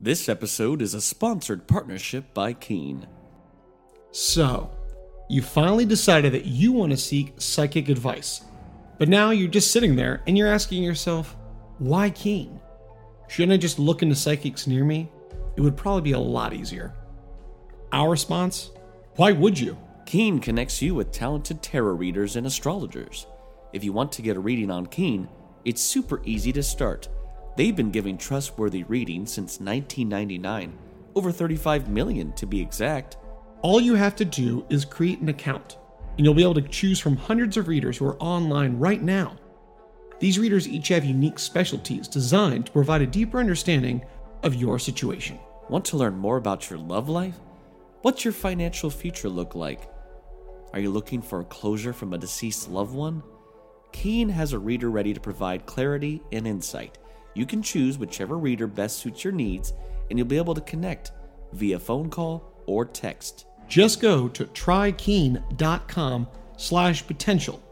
This episode is a sponsored partnership by Keen. So, you finally decided that you want to seek psychic advice. But now you're just sitting there and you're asking yourself, why Keen? Shouldn't I just look into psychics near me? It would probably be a lot easier. Our response? Why would you? Keen connects you with talented tarot readers and astrologers. If you want to get a reading on Keen, it's super easy to start. They've been giving trustworthy readings since 1999, over 35 million to be exact. All you have to do is create an account, and you'll be able to choose from hundreds of readers who are online right now. These readers each have unique specialties designed to provide a deeper understanding of your situation. Want to learn more about your love life? What's your financial future look like? Are you looking for a closure from a deceased loved one? Keen has a reader ready to provide clarity and insight. You can choose whichever reader best suits your needs, and you'll be able to connect via phone call or text. Just go to trykeen.com slash potential.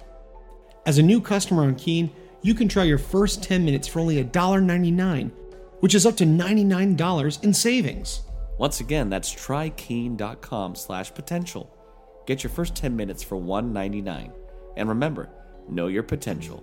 As a new customer on Keen, you can try your first 10 minutes for only $1.99, which is up to $99 in savings. Once again, that's trykeen.com slash potential. Get your first 10 minutes for $1.99. And remember, know your potential.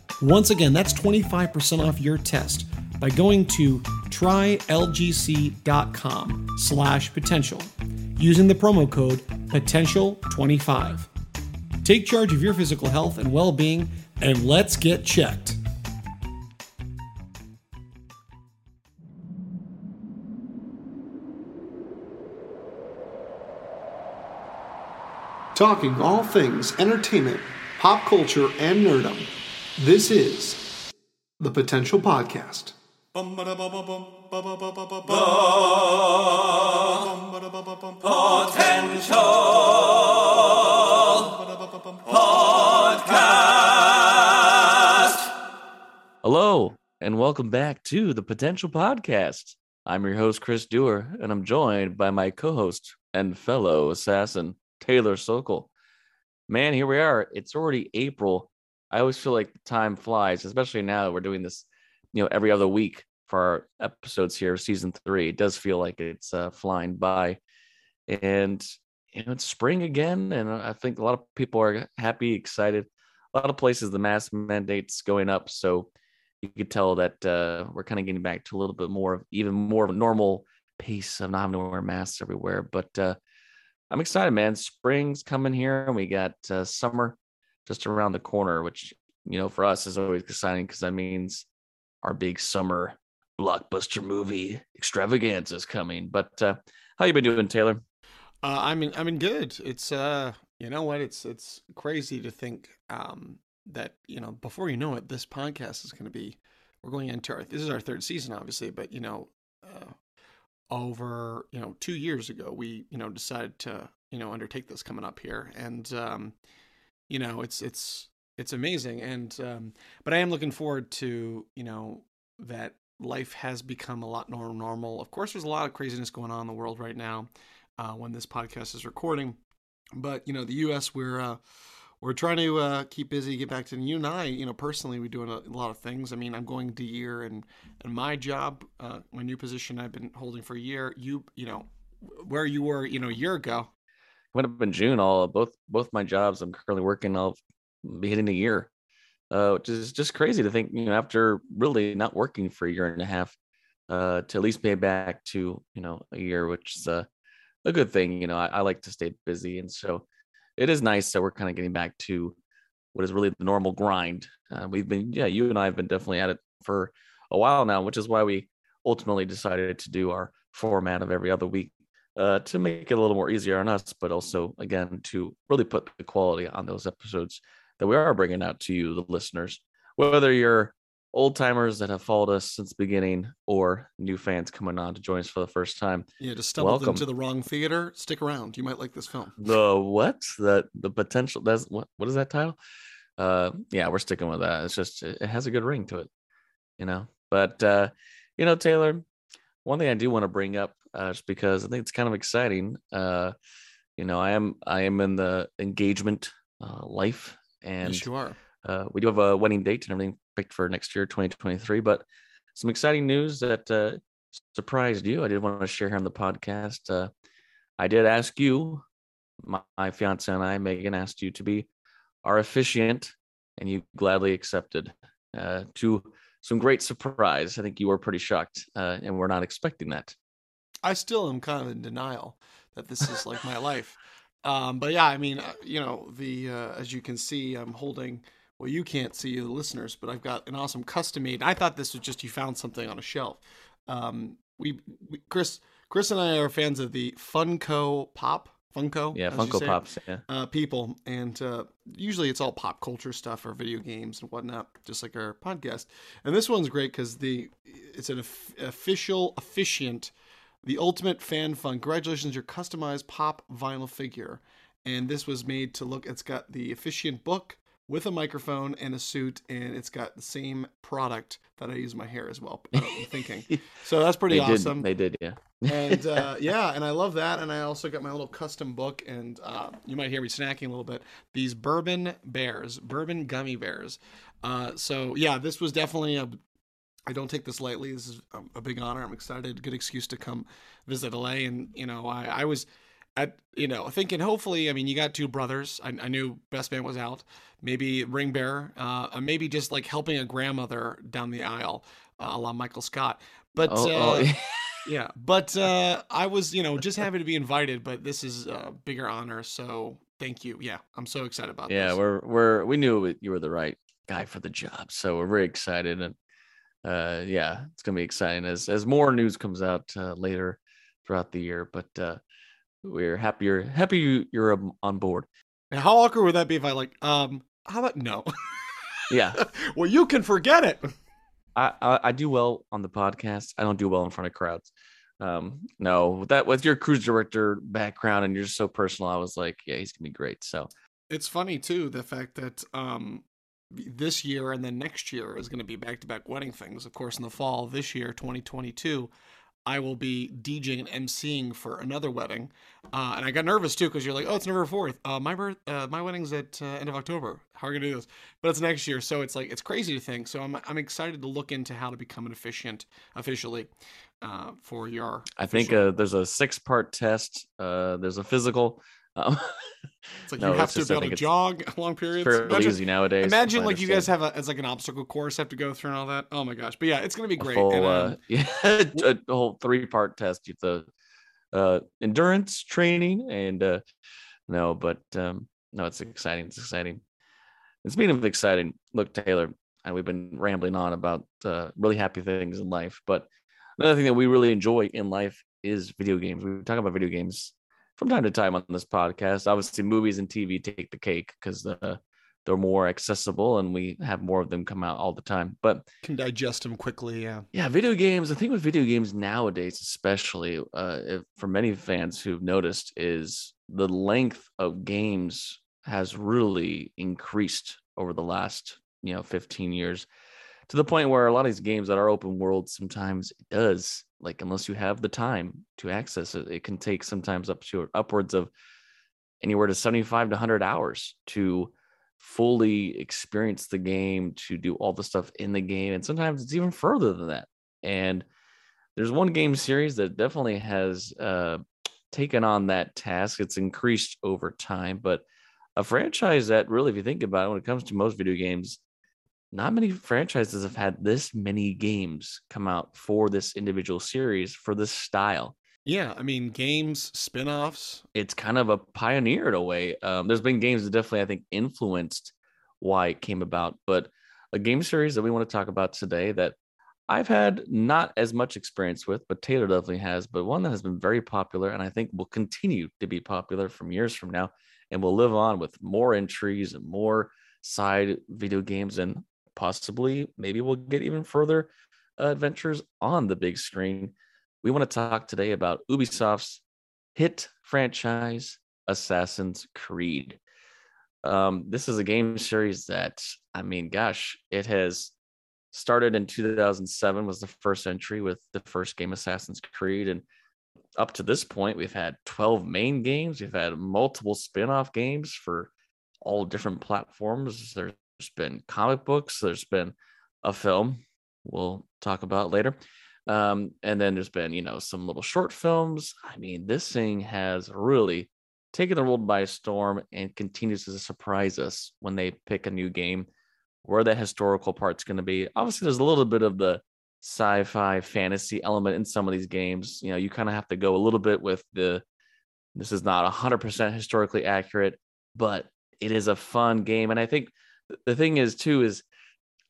Once again, that's 25% off your test by going to trylgc.com slash potential using the promo code potential25. Take charge of your physical health and well-being and let's get checked. Talking all things entertainment, pop culture, and nerdom. This is the Potential Podcast. Potential Podcast. Hello, and welcome back to the Potential Podcast. I'm your host, Chris Dewar, and I'm joined by my co host and fellow assassin, Taylor Sokol. Man, here we are. It's already April. I always feel like time flies, especially now that we're doing this, you know, every other week for our episodes here, season three. It does feel like it's uh, flying by. And, you know, it's spring again. And I think a lot of people are happy, excited. A lot of places, the mask mandates going up. So, you could tell that uh, we're kind of getting back to a little bit more of even more of a normal pace of not having to wear masks everywhere. But uh, I'm excited, man. Spring's coming here, and we got uh, summer just around the corner, which you know for us is always exciting because that means our big summer blockbuster movie extravaganza is coming. But uh, how you been doing, Taylor? Uh, I mean, I mean, good. It's uh, you know what? It's it's crazy to think um that you know before you know it, this podcast is going to be. We're going into our this is our third season, obviously, but you know, uh, over you know two years ago, we you know decided to you know undertake this coming up here, and um, you know it's it's it's amazing, and um, but I am looking forward to you know that life has become a lot more normal. Of course, there's a lot of craziness going on in the world right now uh, when this podcast is recording, but you know the U.S. we're uh, we're trying to uh, keep busy, get back to you and I. You know, personally, we're doing a, a lot of things. I mean, I'm going to year, and and my job, uh, my new position, I've been holding for a year. You, you know, where you were, you know, a year ago. Went up in June. All both both my jobs. I'm currently working. I'll be hitting a year, uh, which is just crazy to think. You know, after really not working for a year and a half, uh, to at least pay back to you know a year, which is a a good thing. You know, I, I like to stay busy, and so it is nice that we're kind of getting back to what is really the normal grind. Uh, we've been, yeah, you and I have been definitely at it for a while now, which is why we ultimately decided to do our format of every other week uh, to make it a little more easier on us, but also again to really put the quality on those episodes that we are bringing out to you, the listeners. Whether you're old timers that have followed us since the beginning or new fans coming on to join us for the first time. Yeah, just stumbled welcome. into the wrong theater. Stick around. You might like this film. The what? The the potential that's what what is that title? Uh yeah, we're sticking with that. It's just it has a good ring to it, you know. But uh, you know, Taylor, one thing I do want to bring up, uh, just because I think it's kind of exciting. Uh, you know, I am I am in the engagement uh, life, and yes, you are. Uh, we do have a wedding date and everything picked for next year, 2023. But some exciting news that uh, surprised you. I did want to share here on the podcast. Uh, I did ask you, my, my fiance and I, Megan, asked you to be our officiant, and you gladly accepted. Uh, to some great surprise. I think you were pretty shocked, uh, and we're not expecting that. I still am kind of in denial that this is like my life. Um, but yeah, I mean, uh, you know, the uh, as you can see, I'm holding. Well, you can't see the listeners, but I've got an awesome custom made. I thought this was just you found something on a shelf. Um, we, we Chris Chris and I are fans of the Funko Pop Funko. Yeah, Funko Pops. Yeah. Uh, people, and uh, usually it's all pop culture stuff or video games and whatnot, just like our podcast. And this one's great because the it's an official officiant, the ultimate fan fun. Congratulations, your customized pop vinyl figure. And this was made to look. It's got the efficient book with a microphone and a suit, and it's got the same product that I use my hair as well. I'm thinking, so that's pretty they awesome. Did, they did, yeah. and uh, yeah, and I love that. And I also got my little custom book, and uh, you might hear me snacking a little bit. These bourbon bears, bourbon gummy bears. Uh, so yeah, this was definitely a. I don't take this lightly. This is a, a big honor. I'm excited. Good excuse to come visit LA, and you know, I, I was at you know thinking hopefully i mean you got two brothers i, I knew best man was out maybe ring bearer uh maybe just like helping a grandmother down the aisle uh, a la michael scott but oh, oh uh, oh. yeah but uh i was you know just happy to be invited but this is a bigger honor so thank you yeah i'm so excited about yeah this. we're we're we knew you were the right guy for the job so we're very excited and uh yeah it's gonna be exciting as as more news comes out uh, later throughout the year but uh we're happy you're happy you're on board. Now, how awkward would that be if I like, um, how about no? Yeah. well, you can forget it. I, I, I do well on the podcast. I don't do well in front of crowds. Um, no, that with your cruise director background and you're just so personal, I was like, yeah, he's gonna be great. So it's funny too the fact that um this year and then next year is going to be back to back wedding things. Of course, in the fall this year, 2022, I will be DJing and MCing for another wedding, uh, and I got nervous too because you're like, oh, it's November fourth. Uh, my birth, uh, my wedding's at uh, end of October. How are we gonna do this? But it's next year, so it's like it's crazy to think. So I'm I'm excited to look into how to become an efficient officially uh, for your. I think uh, there's a six part test. there's a physical. Um, it's like no, you have to be able to jog long periods. Fairly imagine, easy nowadays. Imagine like you guys have a, it's like an obstacle course have to go through and all that. Oh my gosh! But yeah, it's gonna be great. Full, and, um, uh, yeah, a whole three part test. You have the uh, endurance training and uh, no, but um, no, it's exciting. It's exciting. And speaking of exciting, look, Taylor, and we've been rambling on about uh, really happy things in life, but another thing that we really enjoy in life is video games. We talk about video games from time to time on this podcast. Obviously, movies and TV take the cake because the they're more accessible and we have more of them come out all the time. But can digest them quickly. Yeah. Yeah. Video games. The thing with video games nowadays, especially uh, if, for many fans who've noticed, is the length of games has really increased over the last you know 15 years to the point where a lot of these games that are open world sometimes it does like unless you have the time to access it it can take sometimes up to upwards of anywhere to 75 to 100 hours to fully experience the game to do all the stuff in the game and sometimes it's even further than that. And there's one game series that definitely has uh, taken on that task. It's increased over time but a franchise that really if you think about it when it comes to most video games not many franchises have had this many games come out for this individual series for this style. Yeah, I mean, games, spin-offs. It's kind of a pioneer in a way. Um, there's been games that definitely, I think, influenced why it came about, but a game series that we want to talk about today that I've had not as much experience with, but Taylor definitely has, but one that has been very popular and I think will continue to be popular from years from now and will live on with more entries and more side video games and possibly maybe we'll get even further uh, adventures on the big screen. We want to talk today about Ubisoft's hit franchise Assassin's Creed. Um, this is a game series that, I mean, gosh, it has started in 2007 was the first entry with the first game Assassin's Creed and up to this point we've had 12 main games we've had multiple spin-off games for all different platforms there's been comic books there's been a film we'll talk about later um, and then there's been you know some little short films i mean this thing has really taken the world by storm and continues to surprise us when they pick a new game where the historical part's going to be. Obviously, there's a little bit of the sci-fi fantasy element in some of these games. You know, you kind of have to go a little bit with the this is not 100% historically accurate, but it is a fun game and I think the thing is too is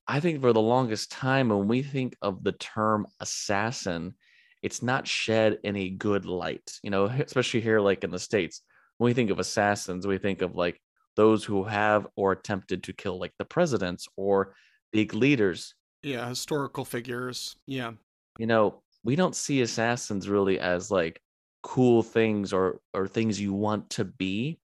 I think for the longest time when we think of the term assassin, it's not shed any good light, you know, especially here like in the states. When we think of assassins, we think of like those who have or attempted to kill like the presidents or big leaders. Yeah, historical figures. Yeah. You know, we don't see assassins really as like cool things or or things you want to be.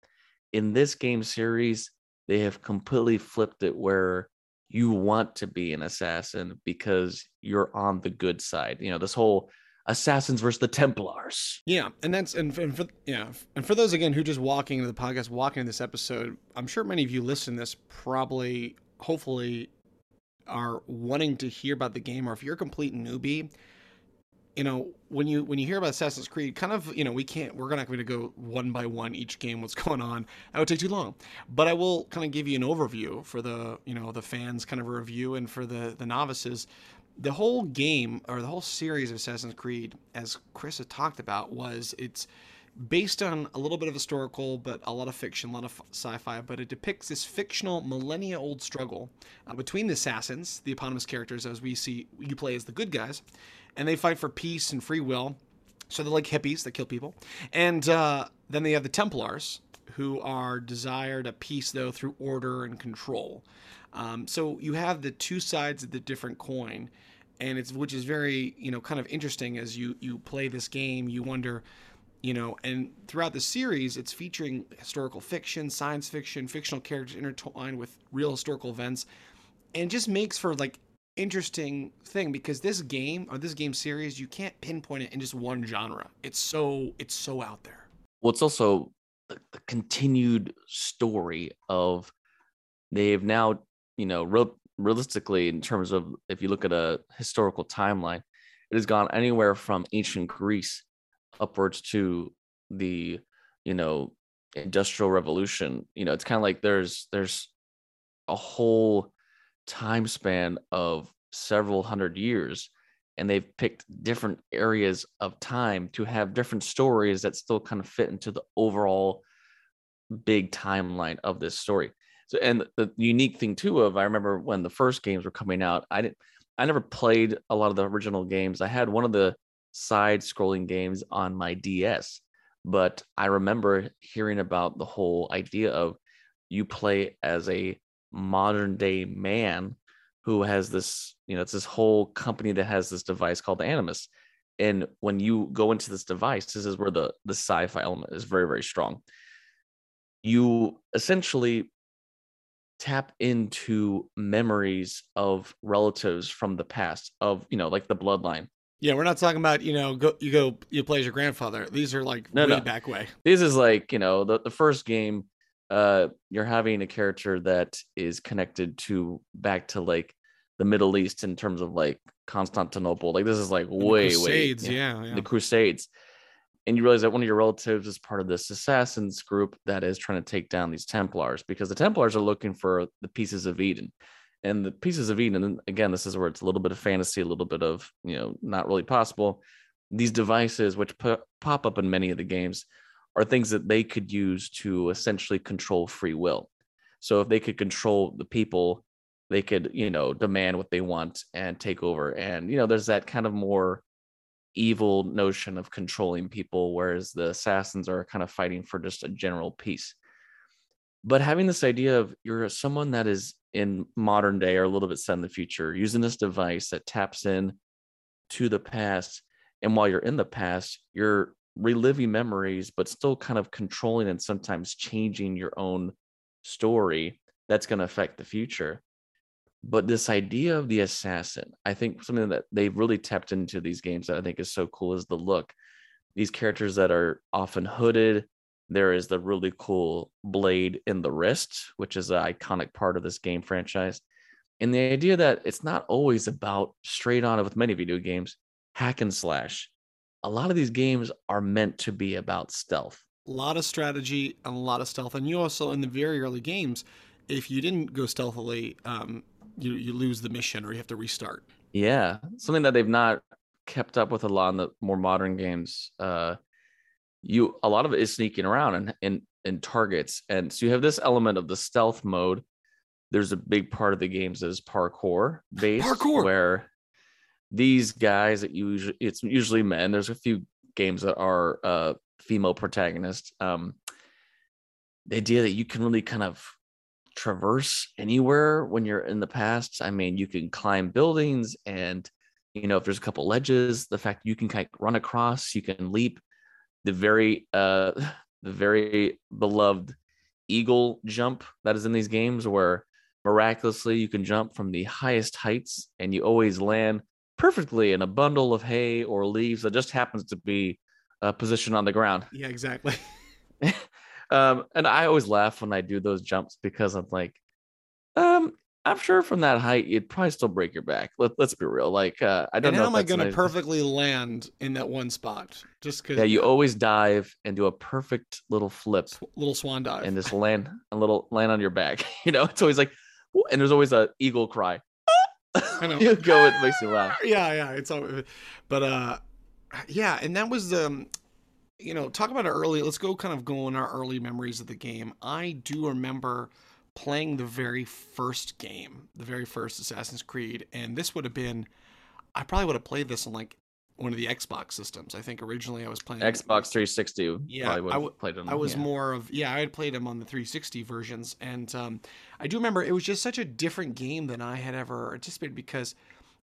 In this game series, they have completely flipped it where you want to be an assassin because you're on the good side. You know, this whole assassins versus the Templars. Yeah, and that's and, and for yeah, and for those again who just walking into the podcast, walking into this episode, I'm sure many of you listen to this probably, hopefully, are wanting to hear about the game, or if you're a complete newbie, you know when you when you hear about Assassin's Creed, kind of you know we can't we're not going to go one by one each game what's going on. That would take too long. But I will kind of give you an overview for the you know the fans, kind of a review, and for the the novices the whole game or the whole series of Assassin's Creed, as Chris had talked about, was it's based on a little bit of historical, but a lot of fiction, a lot of sci-fi. But it depicts this fictional millennia-old struggle uh, between the assassins, the eponymous characters, as we see you play as the good guys, and they fight for peace and free will. So they're like hippies that kill people, and uh, then they have the Templars, who are desired a peace though through order and control. Um, so you have the two sides of the different coin, and it's which is very you know kind of interesting as you you play this game. You wonder, you know, and throughout the series, it's featuring historical fiction, science fiction, fictional characters intertwined with real historical events, and just makes for like interesting thing because this game or this game series you can't pinpoint it in just one genre. It's so it's so out there. Well, it's also the, the continued story of they've now you know, real, realistically, in terms of if you look at a historical timeline, it has gone anywhere from ancient Greece upwards to the, you know, industrial revolution. You know, it's kind of like there's there's a whole time span of several hundred years and they've picked different areas of time to have different stories that still kind of fit into the overall big timeline of this story. So, and the unique thing too of I remember when the first games were coming out, I didn't, I never played a lot of the original games. I had one of the side-scrolling games on my DS, but I remember hearing about the whole idea of you play as a modern day man who has this, you know, it's this whole company that has this device called the Animus. And when you go into this device, this is where the the sci-fi element is very, very strong. You essentially tap into memories of relatives from the past of you know like the bloodline yeah we're not talking about you know go you go you play as your grandfather. These are like no, way no. back way. This is like you know the, the first game uh you're having a character that is connected to back to like the middle east in terms of like constantinople. Like this is like way way yeah, yeah the crusades. And you realize that one of your relatives is part of this assassins group that is trying to take down these templars because the templars are looking for the pieces of eden And the pieces of Eden, and again, this is where it's a little bit of fantasy, a little bit of, you know, not really possible. These devices, which pop up in many of the games, are things that they could use to essentially control free will. So if they could control the people, they could, you know, demand what they want and take over. And, you know, there's that kind of more evil notion of controlling people, whereas the assassins are kind of fighting for just a general peace. But having this idea of you're someone that is in modern day or a little bit set in the future, using this device that taps in to the past. And while you're in the past, you're reliving memories, but still kind of controlling and sometimes changing your own story that's going to affect the future. But this idea of the assassin, I think something that they've really tapped into these games that I think is so cool is the look. These characters that are often hooded. There is the really cool blade in the wrist, which is an iconic part of this game franchise. And the idea that it's not always about straight on with many video games, hack and slash. A lot of these games are meant to be about stealth. A lot of strategy and a lot of stealth. And you also, in the very early games, if you didn't go stealthily, um, you you lose the mission or you have to restart. Yeah, something that they've not kept up with a lot in the more modern games. Uh, you a lot of it is sneaking around and in in targets, and so you have this element of the stealth mode. There's a big part of the games that is parkour based, Parkour! where these guys that usually it's usually men. There's a few games that are uh, female protagonists. Um, the idea that you can really kind of traverse anywhere when you're in the past. I mean, you can climb buildings and you know, if there's a couple ledges, the fact you can kind of run across, you can leap the very uh the very beloved eagle jump that is in these games where miraculously you can jump from the highest heights and you always land perfectly in a bundle of hay or leaves that just happens to be uh, positioned on the ground. Yeah, exactly. Um, and I always laugh when I do those jumps because I'm like, I'm sure from that height you'd probably still break your back. Let, let's be real. Like, uh, I don't and know. how am I going to perfectly land in that one spot? Just because. Yeah, you always dive and do a perfect little flip little swan dive. and just land a little land on your back. You know, it's always like, and there's always a eagle cry. I know. you go, it makes you laugh. yeah, yeah, it's all, but uh, yeah, and that was um, you know, talk about our early. Let's go kind of go in our early memories of the game. I do remember playing the very first game, the very first Assassin's Creed, and this would have been, I probably would have played this on like one of the Xbox systems. I think originally I was playing Xbox 360. Yeah, probably would I played it. I was yeah. more of yeah, I had played them on the 360 versions, and um, I do remember it was just such a different game than I had ever anticipated because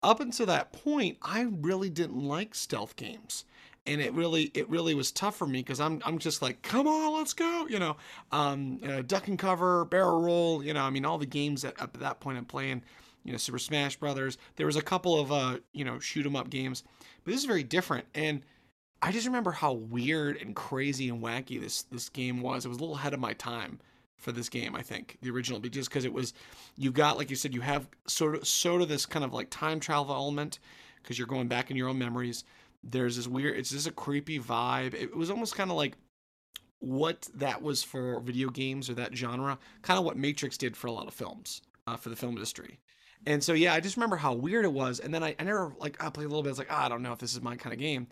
up until that point, I really didn't like stealth games, and it really it really was tough for me because I'm I'm just like come on, let's go, you know, um, uh, duck and cover, barrel roll, you know, I mean all the games that up at that point I'm playing. You know, Super Smash Brothers. There was a couple of uh, you know, shoot 'em up games, but this is very different. And I just remember how weird and crazy and wacky this this game was. It was a little ahead of my time for this game, I think, the original, just because it was, you got like you said, you have sort of sort of this kind of like time travel element because you're going back in your own memories. There's this weird, it's just a creepy vibe. It was almost kind of like what that was for video games or that genre, kind of what Matrix did for a lot of films, uh, for the film industry. And so yeah, I just remember how weird it was. And then I, I never like I played a little bit. I was like, ah, I don't know if this is my kind of game.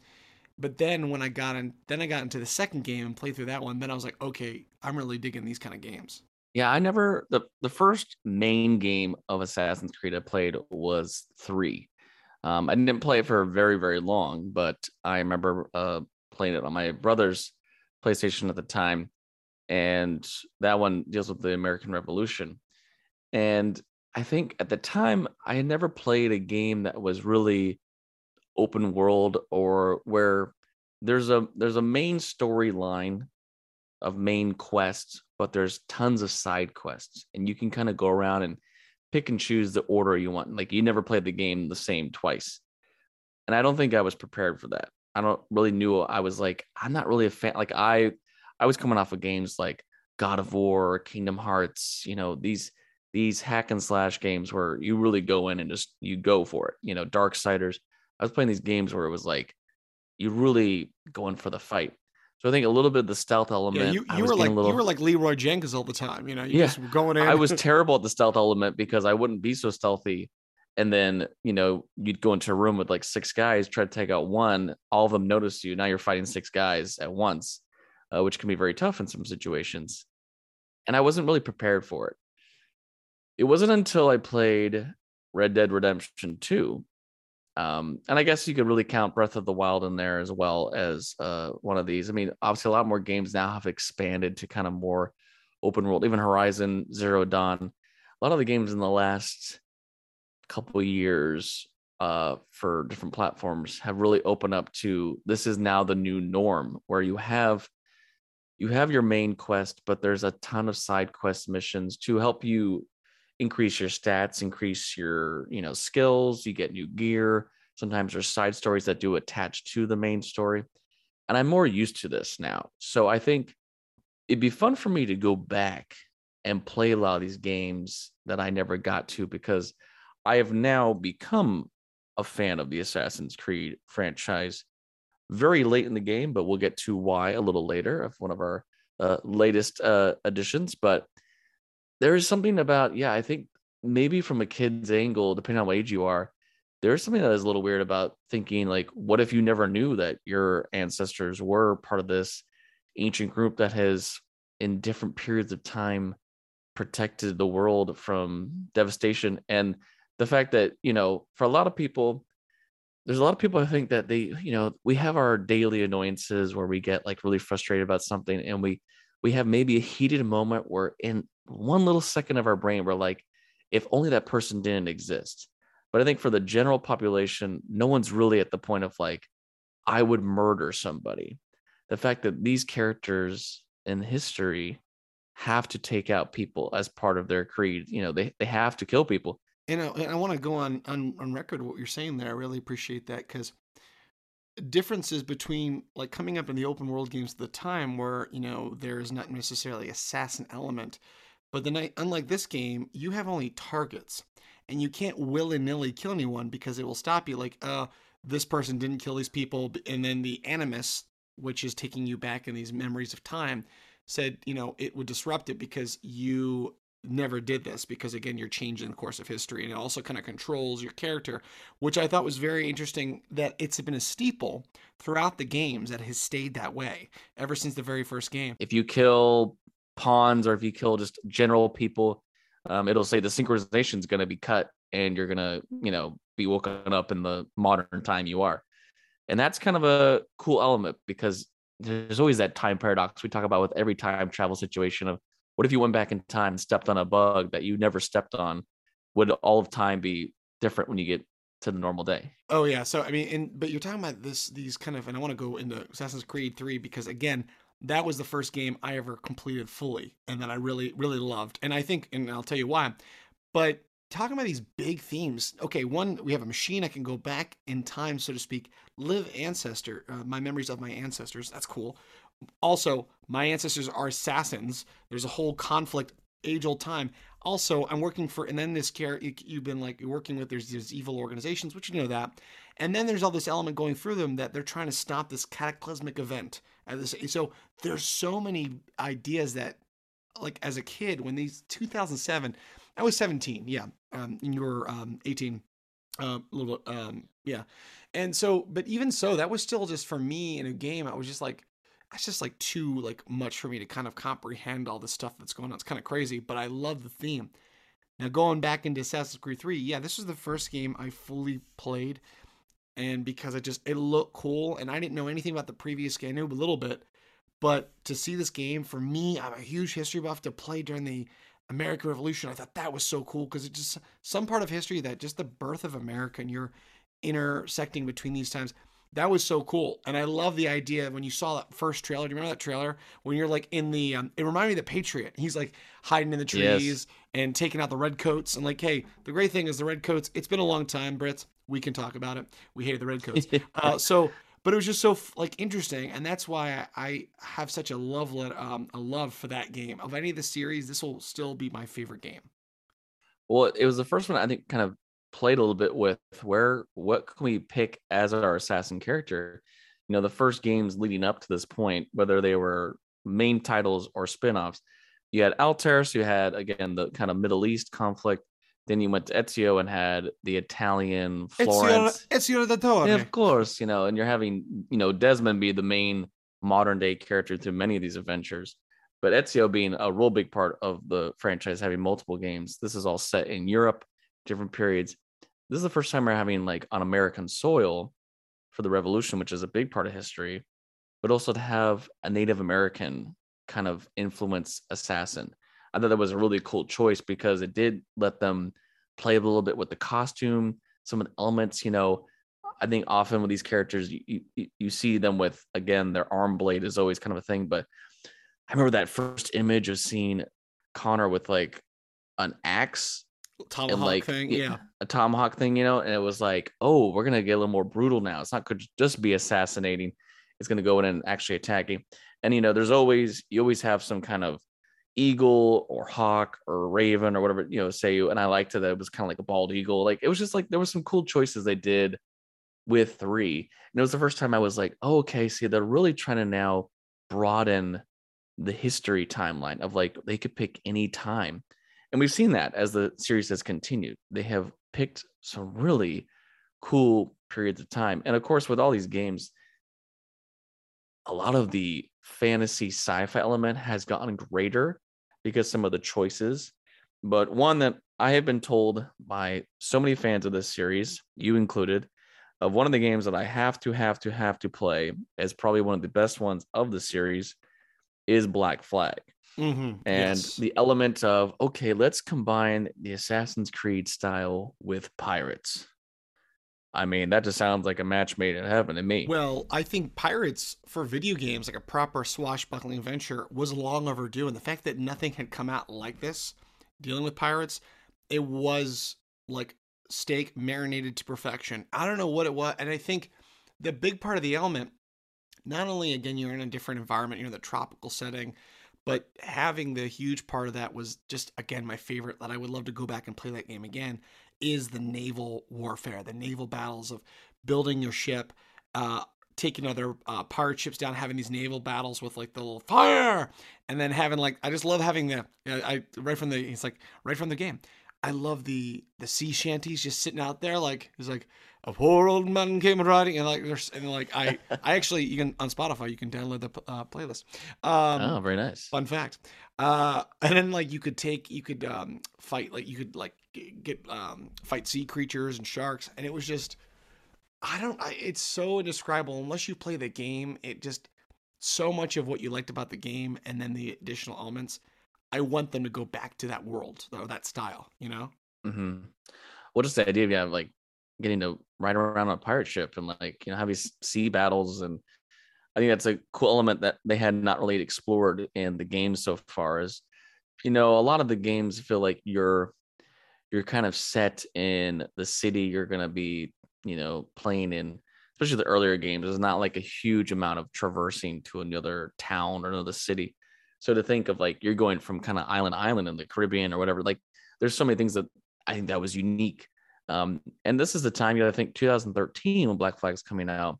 But then when I got in, then I got into the second game and played through that one. Then I was like, okay, I'm really digging these kind of games. Yeah, I never the the first main game of Assassin's Creed I played was three. Um, I didn't play it for very very long, but I remember uh, playing it on my brother's PlayStation at the time, and that one deals with the American Revolution. And I think at the time I had never played a game that was really open world or where there's a there's a main storyline of main quests, but there's tons of side quests, and you can kind of go around and pick and choose the order you want. Like you never played the game the same twice, and I don't think I was prepared for that. I don't really knew. I was like, I'm not really a fan. Like I, I was coming off of games like God of War, Kingdom Hearts. You know these these hack and slash games where you really go in and just you go for it. You know, Darksiders. I was playing these games where it was like you really going for the fight. So I think a little bit of the stealth element. Yeah, you, you were like little, you were like Leeroy Jenkins all the time. You know, you Yeah, just going in. I was terrible at the stealth element because I wouldn't be so stealthy. And then, you know, you'd go into a room with like six guys, try to take out one, all of them notice you. Now you're fighting six guys at once, uh, which can be very tough in some situations. And I wasn't really prepared for it. It wasn't until I played Red Dead Redemption 2. Um, and I guess you could really count Breath of the Wild in there as well as uh, one of these. I mean, obviously, a lot more games now have expanded to kind of more open world, even Horizon Zero Dawn. A lot of the games in the last couple years uh, for different platforms have really opened up to this is now the new norm where you have you have your main quest but there's a ton of side quest missions to help you increase your stats increase your you know skills you get new gear sometimes there's side stories that do attach to the main story and i'm more used to this now so i think it'd be fun for me to go back and play a lot of these games that i never got to because I have now become a fan of the Assassin's Creed franchise very late in the game, but we'll get to why a little later of one of our uh, latest uh, additions. But there is something about, yeah, I think maybe from a kid's angle, depending on what age you are, there's something that is a little weird about thinking, like, what if you never knew that your ancestors were part of this ancient group that has, in different periods of time, protected the world from devastation? And the fact that you know for a lot of people there's a lot of people i think that they you know we have our daily annoyances where we get like really frustrated about something and we we have maybe a heated moment where in one little second of our brain we're like if only that person didn't exist. But i think for the general population no one's really at the point of like i would murder somebody. The fact that these characters in history have to take out people as part of their creed you know they, they have to kill people. And I, and I want to go on, on on record what you're saying there. I really appreciate that because differences between like coming up in the open world games at the time where you know there is not necessarily assassin element, but then unlike this game, you have only targets, and you can't willy nilly kill anyone because it will stop you. Like, uh, this person didn't kill these people, and then the animus, which is taking you back in these memories of time, said you know it would disrupt it because you never did this because again you're changing the course of history and it also kind of controls your character which i thought was very interesting that it's been a steeple throughout the games that has stayed that way ever since the very first game. If you kill pawns or if you kill just general people um, it'll say the synchronization is going to be cut and you're going to you know be woken up in the modern time you are. And that's kind of a cool element because there's always that time paradox we talk about with every time travel situation of what if you went back in time and stepped on a bug that you never stepped on? Would all of time be different when you get to the normal day? oh yeah so i mean and but you're talking about this these kind of and i want to go into assassin's creed 3 because again that was the first game i ever completed fully and that i really really loved and i think and i'll tell you why but talking about these big themes okay one we have a machine i can go back in time so to speak live ancestor uh, my memories of my ancestors that's cool also my ancestors are assassins. There's a whole conflict age old time. Also i'm working for and then this care you, you've been like you're working with there's these evil organizations which you know that. And then there's all this element going through them that they're trying to stop this cataclysmic event this so there's so many ideas that like as a kid when these 2007 i was 17 yeah um and you were um 18 uh, a little um yeah. And so but even so that was still just for me in a game. I was just like that's just like too like much for me to kind of comprehend all the stuff that's going on. It's kind of crazy but i love the theme. Now going back into assassin's creed 3 yeah this was the first game i fully played and because it just it looked cool and i didn't know anything about the previous game. I knew a little bit but to see this game for me i'm a huge history buff to play during the american revolution. I thought that was so cool because it's just some part of history that just the birth of america and you're intersecting between these times that was so cool. And i love the idea when you saw that first trailer. Do you remember that trailer? When you're like in the um, it reminded me of the patriot. He's like hiding in the Yes. trees and taking out the red coats and like hey the great thing is the red coats it's been a long time brits. We can talk about it. We hated the red coats. Uh, so but it was just so like interesting. And that's why I, I have such a love let, um, a love for that game. Of any of the series this will still be my favorite game. Well, it was the first one I think kind of played a little bit with where what can we pick as our assassin character? you know, the first games leading up to this point, whether they were main titles or spin-offs, you had Altiris, you had again the kind of Middle East conflict. Then you went to Ezio and had the Italian Florence. Ezio, Ezio Auditore. Yeah, of course, you know, and you're having, you know, Desmond be the main modern day character through many of these adventures. But Ezio being a real big part of the franchise, having multiple games. This is all set in Europe, different periods. This is the first time we're having like on American soil for the revolution, which is a big part of history, but also to have a Native American kind of influence assassin. I thought that was a really cool choice because it did let them play a little bit with the costume, some of the elements, you know. I think often with these characters, you, you, you see them with again their arm blade is always kind of a thing. But I remember that first image of seeing Connor with like an axe tomahawk like, thing, yeah, a tomahawk thing, you know, and it was like, oh, we're gonna get a little more brutal now. It's not could just be assassinating; it's gonna go in and actually attacking. And you know, there's always you always have some kind of eagle or hawk or raven or whatever you know say you. And I liked it that it was kind of like a bald eagle. Like it was just like there was some cool choices they did with three, and it was the first time I was like, oh, okay, see, they're really trying to now broaden the history timeline of like they could pick any time and we've seen that as the series has continued. They have picked some really cool periods of time. And of course, with all these games, a lot of the fantasy sci fi element has gotten greater because some of the choices. But one that I have been told by so many fans of this series, you included, of one of the games that I have to, have to, have to play as probably one of the best ones of the series is Black Flag. Mm-hmm. And yes. the element of, okay, let's combine the Assassin's Creed style with pirates. I mean, that just sounds like a match made in heaven to me. Well, I think Pirates for video games, like a proper swashbuckling adventure, was long overdue. And the fact that nothing had come out like this, dealing with pirates, it was like steak marinated to perfection. I don't know what it was. And I think the big part of the element, not only, again, you're in a different environment, you're in the tropical setting, but having the huge part of that was just again my favorite that I would love to go back and play that game again is the naval warfare, the naval battles of building your ship, uh, taking other uh, pirate ships down, having these naval battles with like the little fire, and then having like I just love having the I right from the it's like right from the game. I love the the sea shanties just sitting out there like it's like a poor old man came riding and like there's and like I I actually you can on Spotify you can download the uh, playlist. Um, oh, very nice. Fun fact. Uh, and then like you could take you could um, fight like you could like get um, fight sea creatures and sharks and it was just I don't I, it's so indescribable unless you play the game. It just so much of what you liked about the game and then the additional elements. I want them to go back to that world or that style. You know. Mm-hmm. Well, just the idea of yeah, like getting to ride around on a pirate ship and like you know have these sea battles and I think that's a cool element that they had not really explored in the game so far. Is you know a lot of the games feel like you're you're kind of set in the city you're going to be you know playing in especially the earlier games there's not like a huge amount of traversing to another town or another city so to think of like you're going from kind of island island in the caribbean or whatever like there's so many things that i think that was unique um, and this is the time, you I think 2013 when Black Flag's coming out.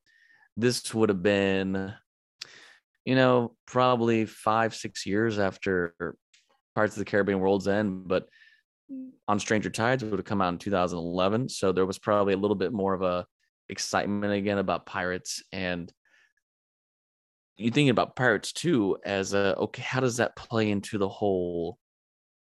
This would have been, you know, probably five, six years after Pirates of the Caribbean World's End, but on Stranger Tides would have come out in 2011. So there was probably a little bit more of a excitement again about pirates and you thinking about pirates too as a okay how does that play into the whole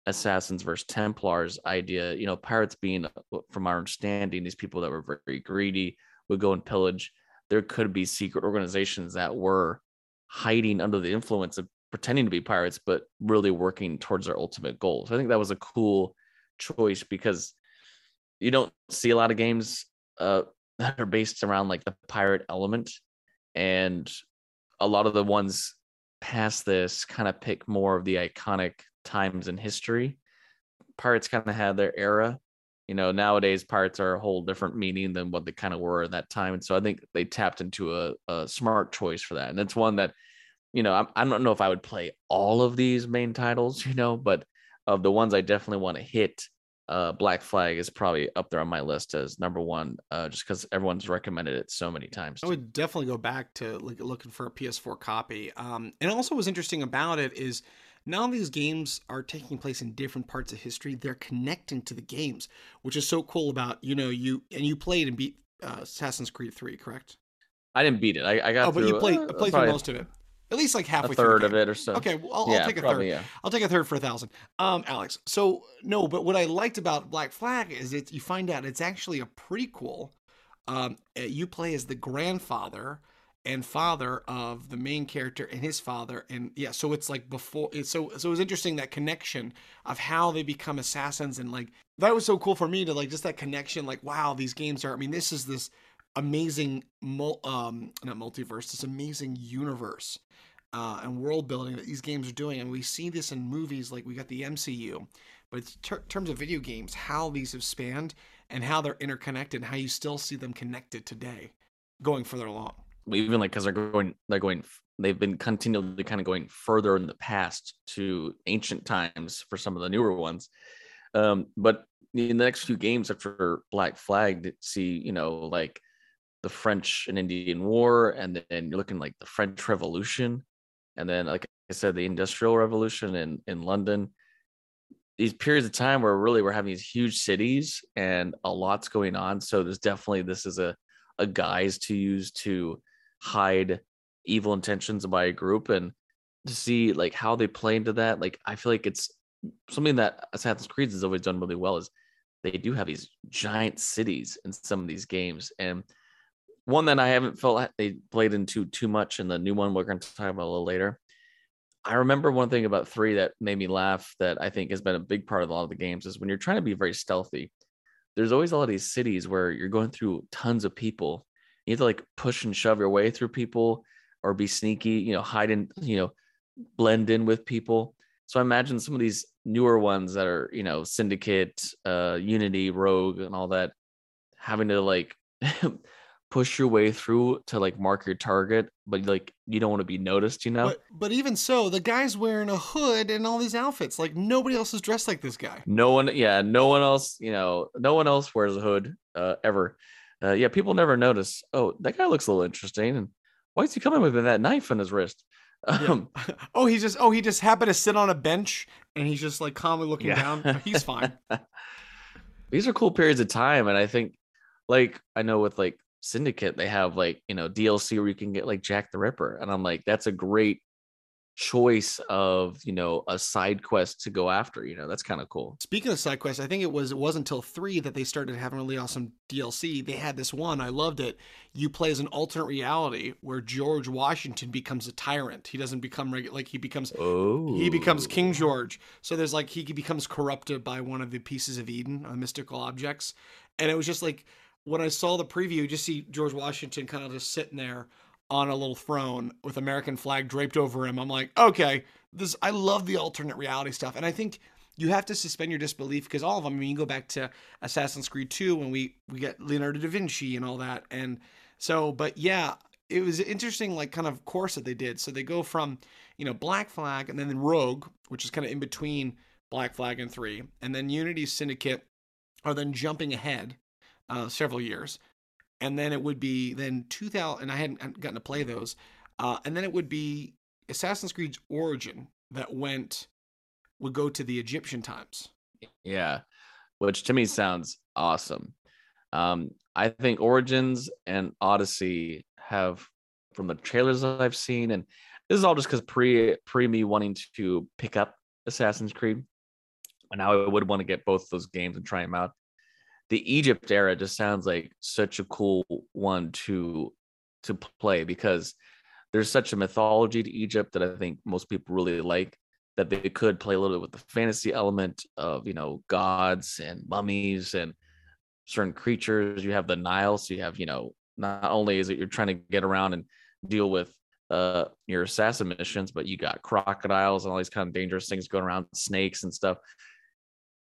assassins versus templars idea you know pirates being uh, from our understanding these people that were very greedy would go and pillage. There could be secret organizations that were hiding under the influence of pretending to be pirates but really working towards their ultimate goals i think that was a cool choice because you don't see a lot of games uh, that are based around like the pirate element. And a lot of the ones past this kind of pick more of the iconic times in history. Pirates kind of had their era. You know, nowadays pirates are a whole different meaning than what they kind of were at that time. And so I think they tapped into a, a smart choice for that. And it's one that, you know, I, I don't know if I would play all of these main titles, you know, but of the ones I definitely want to hit uh, Black Flag is probably up there on my list as number one, uh, just because everyone's recommended it so many times. I would definitely go back to like, looking for a PS4 copy. Um, and also, what's interesting about it is now these games are taking place in different parts of history. They're connecting to the games, which is so cool. About you know you and you played and beat uh, Assassin's Creed Three, correct? I didn't beat it. I, I got. Oh, but you played uh, played through most of it. At least like halfway a third through of it or so. Okay, well, I'll, yeah, I'll take a probably, third. Yeah. I'll take a third for a thousand. Um, Alex. So no, but what I liked about Black Flag is that you find out it's actually a prequel. Um, uh, you play as the grandfather and father of the main character and his father, and yeah, so it's like before. It's so so it was interesting that connection of how they become assassins and like that was so cool for me to like just that connection. Like wow, these games are. I mean, this is this amazing mul- um not multiverse this amazing universe uh, and world building that these games are doing and we see this in movies like we got the mcu but in ter- terms of video games how these have spanned and how they're interconnected and how you still see them connected today going further along Even like because they're going, they're going. They've been continually kind of going further in the past to ancient times for some of the newer ones. Um, but in the next few games after Black Flag, see you know like the French and Indian War, and then you're looking like the French Revolution, and then like I said, the Industrial Revolution in in London. These periods of time where really we're having these huge cities and a lot's going on. So there's definitely this is a a guise to use to hide evil intentions by a group and to see like how they play into that. Like I feel like it's something that Assassin's Creed has always done really well is they do have these giant cities in some of these games and one that I haven't felt they played into too much in the new one we're going to talk about a little later. I remember one thing about three that made me laugh that I think has been a big part of a lot of the games is when you're trying to be very stealthy, there's always a lot of these cities where you're going through tons of people. You have to like push and shove your way through people or be sneaky, you know, hide in, you know, blend in with people. So I imagine some of these newer ones that are, you know, Syndicate, uh, Unity, Rogue, and all that, having to like push your way through to like mark your target, but like you don't want to be noticed, you know? but, but even so the guy's wearing a hood and all these outfits like nobody else is dressed like this guy No one, yeah, no one else, you know, no one else wears a hood uh, ever. Uh, yeah, people never notice. Oh, that guy looks a little interesting, and why is he coming with that knife on his wrist? Um, oh he just oh he just happened to sit on a bench and he's just like calmly looking down he's fine These are cool periods of time, and I think, like, I know with like Syndicate, they have like you know DLC where you can get like Jack the Ripper, and I'm like, that's a great choice of you know a side quest to go after. You know, that's kind of cool. Speaking of side quests, I think it was it wasn't until three that they started having really awesome DLC. They had this one, I loved it. You play as an alternate reality where George Washington becomes a tyrant. He doesn't become regu- like he becomes Oh, he becomes King George. So there's like he becomes corrupted by one of the pieces of Eden, uh, mystical objects, and it was just like when I saw the preview, you just see George Washington kind of just sitting there on a little throne with American flag draped over him. I'm like, okay, this I love the alternate reality stuff, and I think you have to suspend your disbelief because all of them. I mean, you go back to Assassin's Creed 2 when we we get Leonardo da Vinci and all that, and so, but yeah, it was interesting like kind of course that they did. So they go from you know Black Flag and then Rogue, which is kind of in between Black Flag and three, and then Unity Syndicate are then jumping ahead uh, several years, and then it would be then 2000. And I hadn't gotten to play those, uh, and then it would be Assassin's Creed's Origin that went would go to the Egyptian times. Yeah, which to me sounds awesome. Um, I think Origins and Odyssey have, from the trailers that I've seen, and this is all just because pre pre me wanting to pick up Assassin's Creed, and now I would want to get both those games and try them out. The Egypt era just sounds like such a cool one to to play because there's such a mythology to Egypt that I think most people really like that they could play a little bit with the fantasy element of you know gods and mummies and certain creatures. You have the nile so you have you know not only is it you're trying to get around and deal with uh your assassin missions but you got crocodiles and all these kind of dangerous things going around snakes and stuff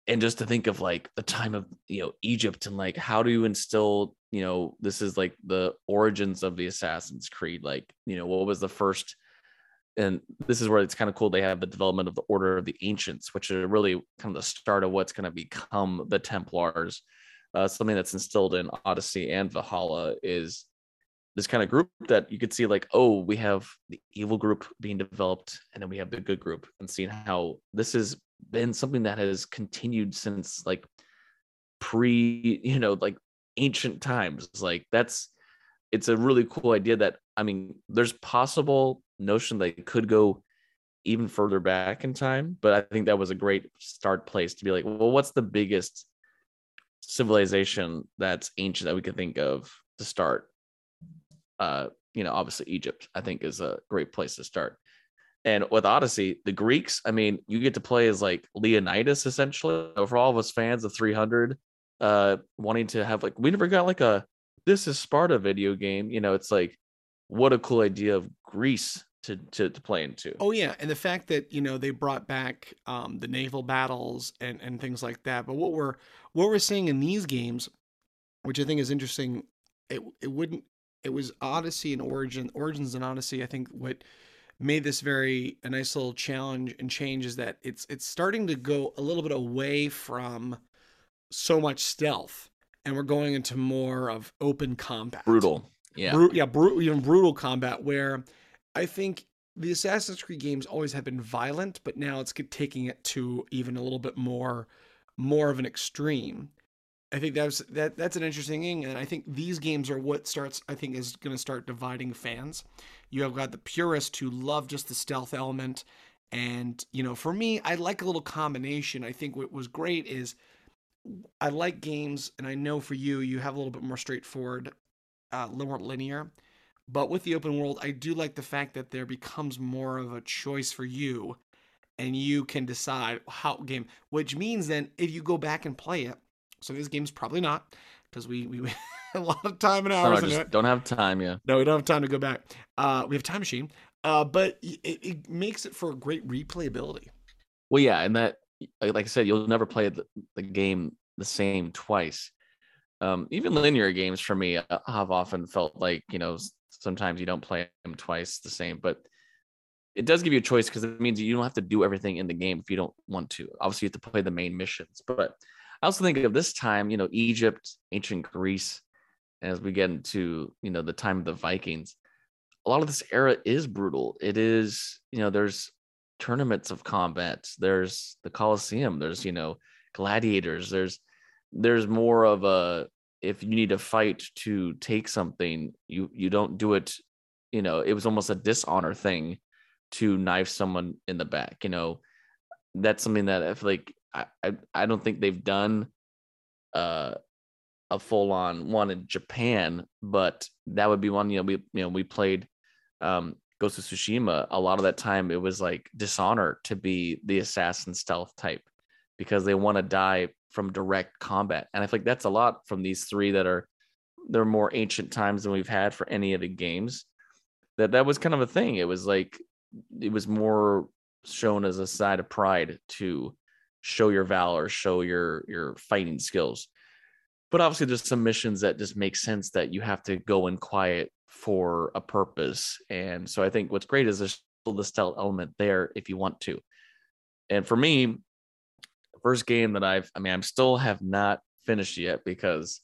and just to think of like the time of you know egypt and like how do you instill you know this is like the origins of the assassin's creed like you know what was the first and this is where it's kind of cool. They have the development of the Order of the Ancients, which are really kind of the start of what's going to become the Templars. Uh, something that's instilled in Odyssey and Valhalla is this kind of group that you could see like oh we have the evil group being developed and then we have the good group and seeing how this has been something that has continued since like pre you know like ancient times like that's it's a really cool idea that i mean there's possible notion that it could go even further back in time but i think that was a great start place to be like well what's the biggest civilization that's ancient that we could think of to start uh, you know, obviously Egypt, I think is a great place to start. And with Odyssey, the Greeks, I mean, you get to play as like Leonidas essentially. For all of us fans of 300, uh, wanting to have like, we never got like a this is Sparta video game. You know, it's like, what a cool idea of Greece to, to, to play into. Oh yeah, and the fact that you know they brought back um, the naval battles and and things like that. But what we're what we're seeing in these games, which I think is interesting, it it wouldn't it was Odyssey and Origin, Origins and Odyssey. I think what made this very a nice little challenge and change is that it's it's starting to go a little bit away from so much stealth, and we're going into more of open combat, brutal, yeah, Bru- yeah, bru- even brutal combat. Where I think the Assassin's Creed games always have been violent, but now it's taking it to even a little bit more more of an extreme. I think that's that that's an interesting thing, and I think these games are what starts. I think is going to start dividing fans. You have got the purists who love just the stealth element, and you know, for me, I like a little combination. I think what was great is I like games, and I know for you, you have a little bit more straightforward, uh, a little more linear. But with the open world, I do like the fact that there becomes more of a choice for you, and you can decide how game. Which means then, if you go back and play it of these games probably not because we we a lot of time and hours. No, don't have time. Yeah. No, we don't have time to go back. Uh, we have time machine. Uh, but it, it makes it for great replayability. Well, yeah, and that, like I said, you'll never play the, the game the same twice. Um, even linear games for me uh, have often felt like you know sometimes you don't play them twice the same, but it does give you a choice because it means you don't have to do everything in the game if you don't want to. Obviously, you have to play the main missions, but I also think of this time, you know, Egypt, ancient Greece, as we get into, you know, the time of the Vikings. A lot of this era is brutal. It is, you know, there's tournaments of combat. There's the Colosseum. There's, you know, gladiators. There's there's more of a if you need to fight to take something, you you don't do it, you know, it was almost a dishonor thing to knife someone in the back, you know. That's something that if like I, I, don't think they've done uh, a full on one in Japan, but that would be one. You know, we you know we played um, Ghost of Tsushima. A lot of that time, it was like dishonor to be the assassin stealth type because they want to die from direct combat, and I think that's a lot from these three that are they're more ancient times than we've had for any of the games. That that was kind of a thing. It was like it was more shown as a side of pride to show your valor, show your your fighting skills. But obviously, there's some missions that just make sense that you have to go in quiet for a purpose. And so I think what's great is there's still the stealth element there if you want to. And for me, the first game that I've, I mean, I'm still have not finished yet because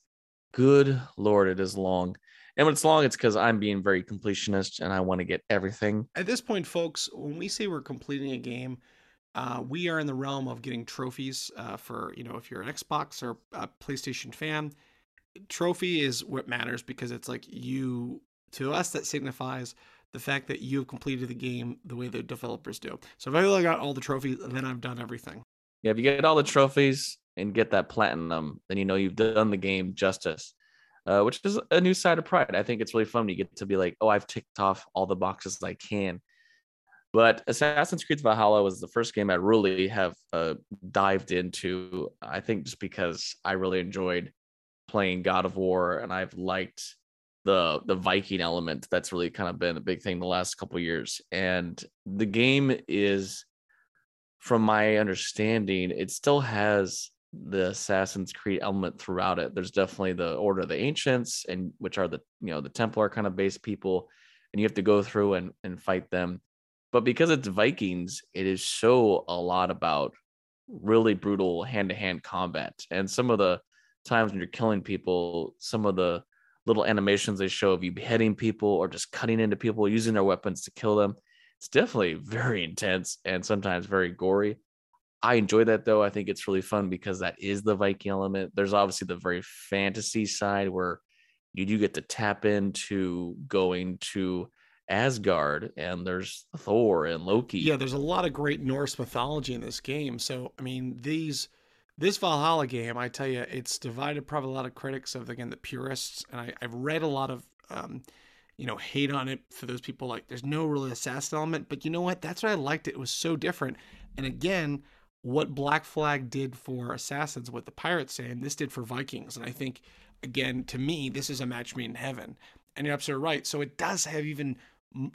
good lord, it is long. And when it's long, it's because I'm being very completionist and I want to get everything. At this point, folks, when we say we're completing a game, uh, we are in the realm of getting trophies uh, for you know if you're an Xbox or a PlayStation fan. Trophy is what matters because it's like you to us that signifies the fact that you have completed the game the way the developers do. So if I got all the trophies, then I've done everything. Yeah, if you get all the trophies and get that platinum, then you know you've done the game justice. Uh, which is a new side of pride. I think it's really fun. You get to be like, oh, I've ticked off all the boxes I can but Assassin's Creed Valhalla was the first game I really have uh, dived into. I think just because I really enjoyed playing God of War, and I've liked the the Viking element. That's really kind of been a big thing the last couple years. And the game is, from my understanding, it still has the Assassin's Creed element throughout it. There's definitely the Order of the Ancients, and which are the you know the Templar kind of base people, and you have to go through and and fight them But because it's Vikings, it is so a lot about really brutal hand to hand combat. And some of the times when you're killing people, some of the little animations they show of you beheading people or just cutting into people using their weapons to kill them. It's definitely very intense and sometimes very gory. I enjoy that though. I think it's really fun because that is the Viking element. There's obviously the very fantasy side where you do get to tap into going to Asgard and there's Thor and Loki. Yeah, there's a lot of great Norse mythology in this game. So, I mean, these this Valhalla game, I tell you, it's divided probably a lot of critics of again the purists, and I, have read a lot of um, you know hate on it for those people like there's no really assassin element, but you know what? That's what I liked. It, it was so different, and again, what Black Flag did for assassins, what the pirates say, and this did for Vikings, and I think again to me this is a match made in heaven, and you're absolutely right. So it does have even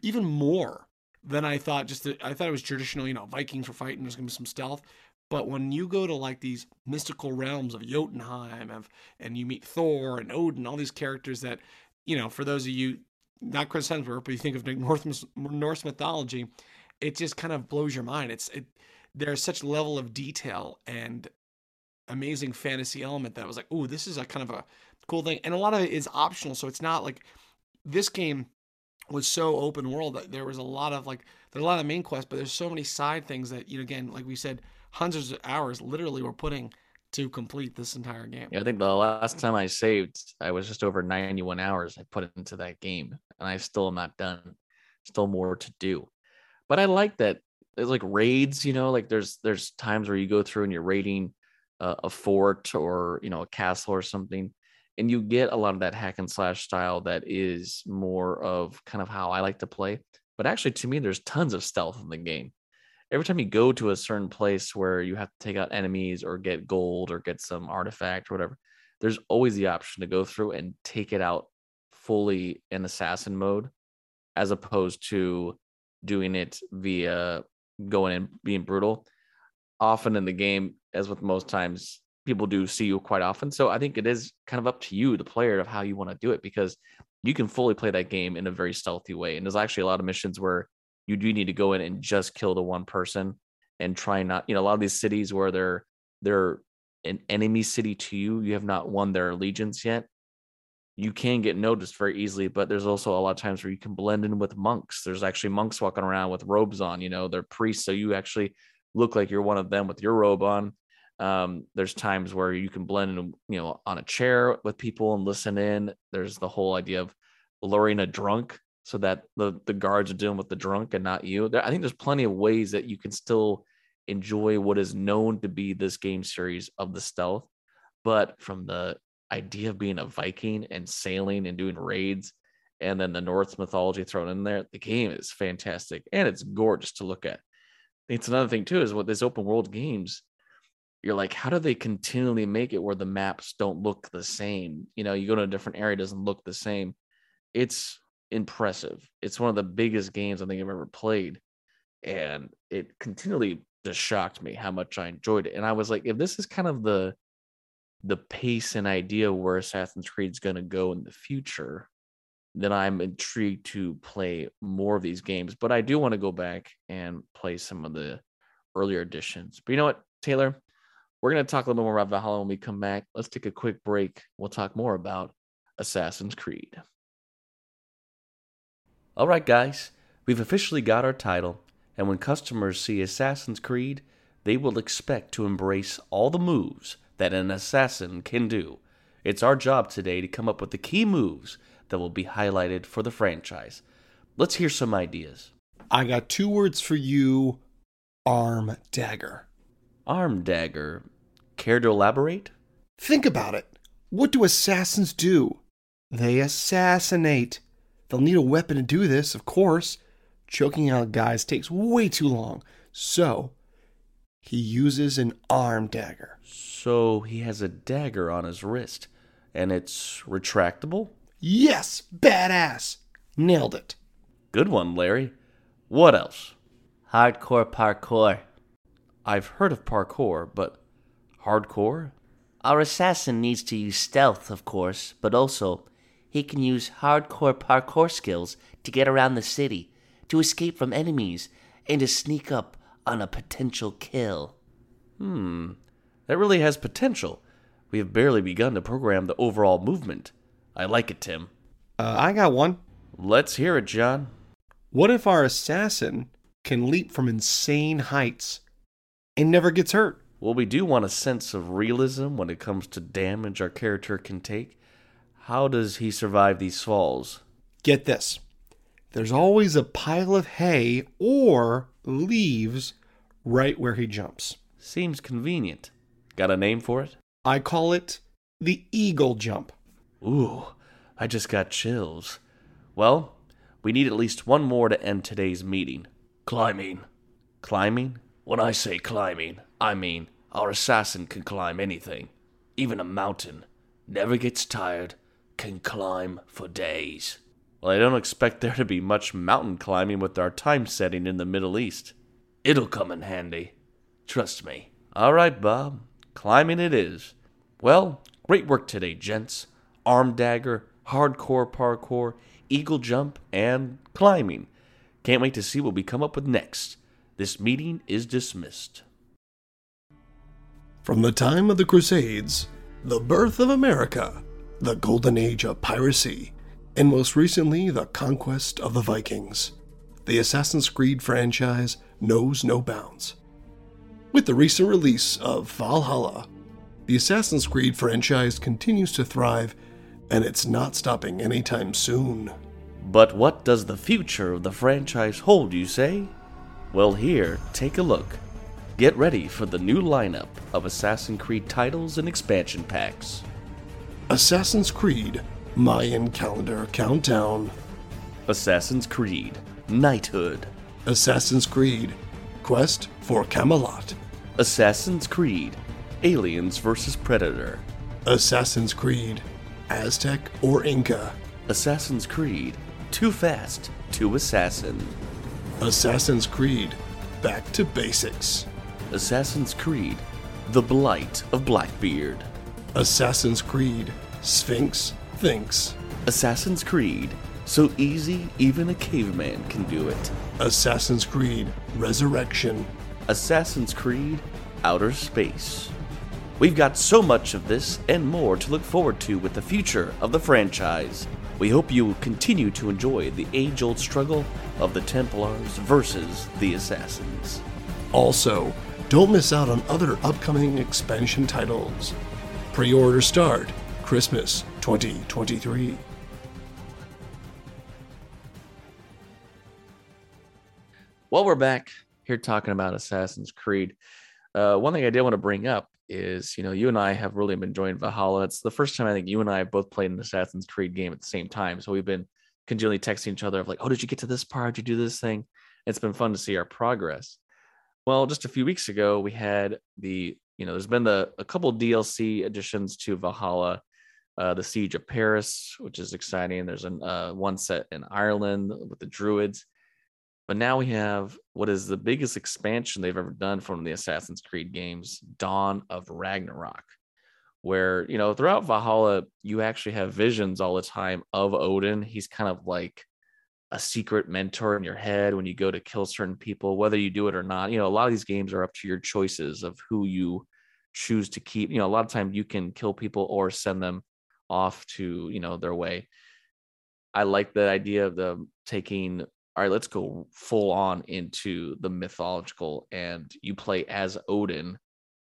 even more than I thought. Just that I thought it was traditional, you know, Vikings were fighting. There's gonna be some stealth. But when you go to like these mystical realms of Jotunheim, of, and you meet Thor and Odin, all these characters that, you know, for those of you not Chris Hemsworth, but you think of North Norse mythology, it just kind of blows your mind. It's it there's such level of detail and amazing fantasy element that I was like, oh, this is a kind of a cool thing. And a lot of it is optional, so it's not like this game was so open world that there was a lot of like there's a lot of main quests, but there's so many side things that you know again, like we said, hundreds of hours literally we're putting to complete this entire game. Yeah, I think the last time I saved, I was just over 91 hours I put into that game, and I still am not done. Still more to do. But I like that there's like raids, you know, like there's there's times where you go through and you're raiding a fort or you know a castle or something, and you get a lot of that hack and slash style that is more of kind of how I like to play. But actually, to me, there's tons of stealth in the game every time you go to a certain place where you have to take out enemies or get gold or get some artifact or whatever, there's always the option to go through and take it out fully in assassin mode, as opposed to doing it via going and being brutal. Often in the game, as with most times, people do see you quite often. So I think it is kind of up to you, the player, of how you want to do it because you can fully play that game in a very stealthy way. And there's actually a lot of missions where you do need to go in and just kill the one person and try not, you know, a lot of these cities where they're they're an enemy city to you, you have not won their allegiance yet. You can get noticed very easily, but there's also a lot of times where you can blend in with monks. There's actually monks walking around with robes on, you know, they're priests, so you actually look like you're one of them with your robe on. Um, there's times where you can blend in, you know, on a chair with people and listen in. There's the whole idea of luring a drunk so that the the guards are dealing with the drunk and not you. There, I think there's plenty of ways that you can still enjoy what is known to be this game series of the stealth, but from the idea of being a Viking and sailing and doing raids, and then the Norse mythology thrown in there, the game is fantastic and it's gorgeous to look at. It's another thing too is what these open world games. You're like, how do they continually make it where the maps don't look the same? You know, you go to a different area, it doesn't look the same. It's impressive. It's one of the biggest games I think I've ever played. And it continually just shocked me how much I enjoyed it. And I was like, if this is kind of the the pace and idea where Assassin's Creed's gonna go in the future, then I'm intrigued to play more of these games. But I do want to go back and play some of the earlier editions. But you know what, Taylor? We're gonna talk a little bit more about Valhalla when we come back. Let's take a quick break. We'll talk more about Assassin's Creed. All right, guys, we've officially got our title, and when customers see Assassin's Creed, they will expect to embrace all the moves that an assassin can do. It's our job today to come up with the key moves that will be highlighted for the franchise. Let's hear some ideas. I got two words for you arm dagger. Arm dagger. Care to elaborate? Think about it. What do assassins do? They assassinate. They'll need a weapon to do this, of course. Choking out guys takes way too long. So, he uses an arm dagger. So, he has a dagger on his wrist, and it's retractable? Yes! Badass! Nailed it. Good one, Larry. What else? Hardcore parkour. I've heard of parkour, but hardcore? Our assassin needs to use stealth, of course, but also he can use hardcore parkour skills to get around the city, to escape from enemies, and to sneak up on a potential kill. Hmm, that really has potential. We have barely begun to program the overall movement. I like it, Tim. Uh, I got one. Let's hear it, John. What if our assassin can leap from insane heights and never gets hurt? Well, we do want a sense of realism when it comes to damage our character can take. How does he survive these falls? Get this there's always a pile of hay or leaves right where he jumps. Seems convenient. Got a name for it? I call it the eagle jump. Ooh, I just got chills. Well, we need at least one more to end today's meeting. Climbing. Climbing? When I say climbing, I mean our assassin can climb anything, even a mountain. Never gets tired, can climb for days. Well, I don't expect there to be much mountain climbing with our time setting in the Middle East. It'll come in handy. Trust me. All right, Bob. Climbing it is. Well, great work today, gents. Arm dagger, hardcore parkour, eagle jump, and climbing. Can't wait to see what we come up with next. This meeting is dismissed. From the time of the Crusades, the birth of America, the golden age of piracy, and most recently the conquest of the Vikings, the Assassin's Creed franchise knows no bounds. With the recent release of Valhalla, the Assassin's Creed franchise continues to thrive, and it's not stopping anytime soon. But what does the future of the franchise hold, you say? Well, here, take a look. Get ready for the new lineup of Assassin's Creed titles and expansion packs. Assassin's Creed Mayan Calendar Countdown, Assassin's Creed Knighthood, Assassin's Creed Quest for Camelot, Assassin's Creed Aliens vs. Predator, Assassin's Creed Aztec or Inca, Assassin's Creed Too Fast, Too Assassin, Assassin's Creed Back to Basics, Assassin's Creed The Blight of Blackbeard, Assassin's Creed Sphinx Thinks, Assassin's Creed So Easy Even a Caveman Can Do It, Assassin's Creed Resurrection, Assassin's Creed Outer Space. We've got so much of this and more to look forward to with the future of the franchise. We hope you will continue to enjoy the age old struggle of the Templars versus the Assassins. Also, don't miss out on other upcoming expansion titles. Pre order start Christmas 2023. Well, we're back here talking about Assassin's Creed. Uh, one thing I did want to bring up is, you know, you and I have really been enjoying Valhalla. It's the first time I think you and I have both played an Assassin's Creed game at the same time. So we've been continually texting each other of like, oh, did you get to this part? Did you do this thing? It's been fun to see our progress. Well, just a few weeks ago, we had the, you know, there's been the a couple DLC additions to Valhalla, uh, the Siege of Paris, which is exciting. There's an uh, one set in Ireland with the Druids. But now we have what is the biggest expansion they've ever done from the Assassin's Creed games, Dawn of Ragnarok, where, you know, throughout Valhalla, you actually have visions all the time of Odin. He's kind of like a secret mentor in your head when you go to kill certain people, whether you do it or not. You know, a lot of these games are up to your choices of who you choose to keep. You know, a lot of times you can kill people or send them off to, you know, their way. I like the idea of them taking all right, let's go full on into the mythological, and you play as Odin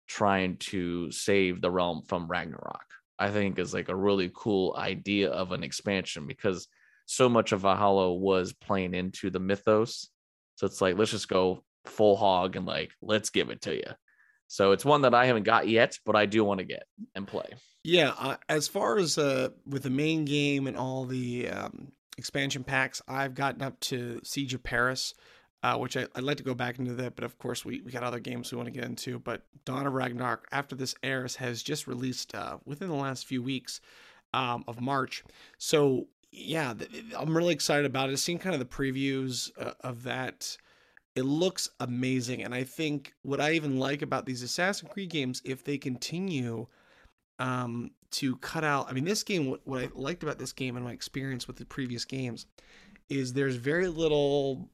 trying to save the realm from Ragnarok. I think is like a really cool idea of an expansion because so much of Valhalla was playing into the mythos. So it's like, let's just go full hog and like, let's give it to you. So it's one that I haven't got yet, but I do want to get and play. Yeah, uh, as far as uh, with the main game and all the um, expansion packs, I've gotten up to Siege of Paris, uh, which I, would like to go back into that, but of course we, we got other games we want to get into. But Dawn of Ragnarok, after this airs, has just released uh, within the last few weeks um, of March. So yeah, I'm really excited about it. I've seen kind of the previews uh, of that. It looks amazing, and I think what I even like about these Assassin's Creed games, if they continue um, to cut out. I mean, this game, what, what I liked about this game and my experience with the previous games is there's very little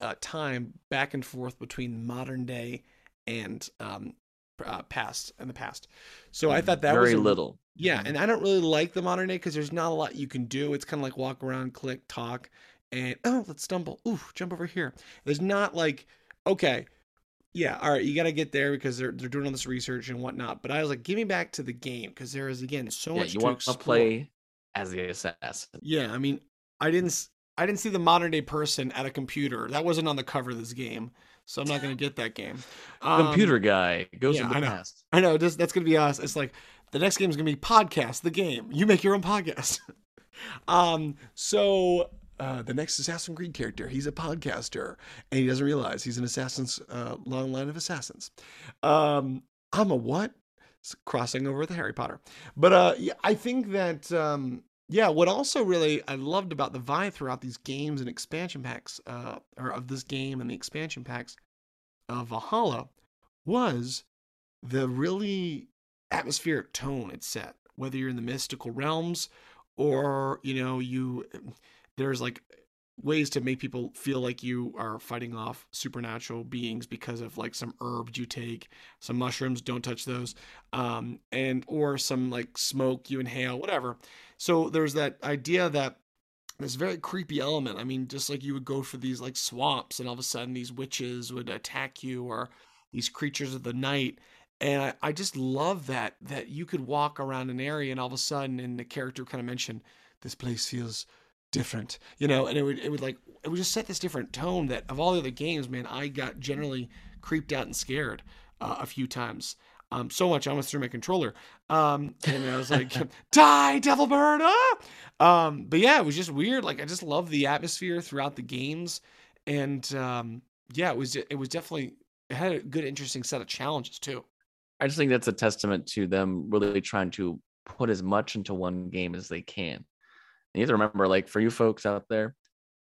uh, time back and forth between modern day and um, uh, past and the past. So I thought that very was a- little. yeah, Mhm. and I don't really like the modern day because there's not a lot you can do. It's kind of like walk around, click, talk, and oh, let's stumble. Ooh, jump over here. There's not like, okay, yeah, all right, you got to get there because they're they're doing all this research and whatnot. But I was like, give me back to the game because there is again so yeah, much you to want to play as the assassin. Yeah, I mean, I didn't I didn't see the modern day person at a computer. That wasn't on the cover of this game, so I'm not gonna get that game. Um, Computer guy goes yeah, in the I know. past. I know this, that's gonna be us. It's like the next game is gonna be podcast, the game. You make your own podcast. um, so uh, the next Assassin's Creed character, he's a podcaster, and he doesn't realize he's an assassin's uh, long line of assassins. Um, I'm a what? It's crossing over with Harry Potter, but uh, yeah, I think that um, yeah, what also really I loved about the vibe throughout these games and expansion packs, uh, or of this game and the expansion packs of Valhalla, was the really atmospheric tone it set. Whether you're in the mystical realms or you know you, there's like ways to make people feel like you are fighting off supernatural beings because of like some herbs you take some mushrooms don't touch those um and or some like smoke you inhale whatever. So there's that idea that this very creepy element. I mean just like you would go for these like swamps and all of a sudden these witches would attack you or these creatures of the night. And I, I just love that that you could walk around an area and all of a sudden and the character kind of mentioned this place feels different you know and it would it would like it would just set this different tone that of all the other games man i got generally creeped out and scared uh, a few times um, so much I almost threw my controller um, and i was like die devil bird ah! um, but yeah it was just weird like i just love the atmosphere throughout the games and um, yeah it was it was definitely it had a good interesting set of challenges too I just think that's a testament to them really trying to put as much into one game as they can. You have to remember, like for you folks out there,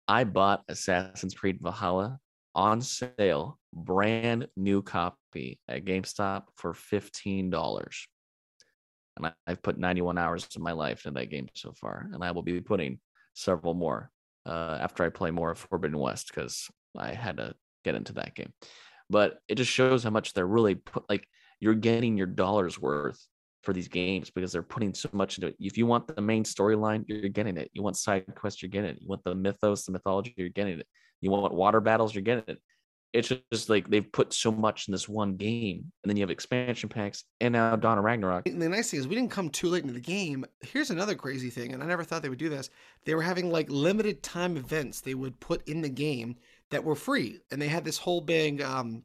I bought Assassin's Creed Valhalla on sale, brand new copy at GameStop for fifteen dollars. And I've put 91 hours of my life in that game so far, and I will be putting several more uh, after I play more of Forbidden West because I had to get into that game. But it just shows how much they're really put like you're getting your dollars worth for these games because they're putting so much into it. If you want the main storyline, you're getting it. You want side quests, you're getting it. You want the mythos, the mythology, you're getting it. You want water battles, you're getting it. It's just like they've put so much in this one game, and then you have expansion packs, and now of Ragnarok. And the nice thing is we didn't come too late into the game. Here's another crazy thing, and I never thought they would do this. They were having like limited time events they would put in the game that were free, and they had this whole big um,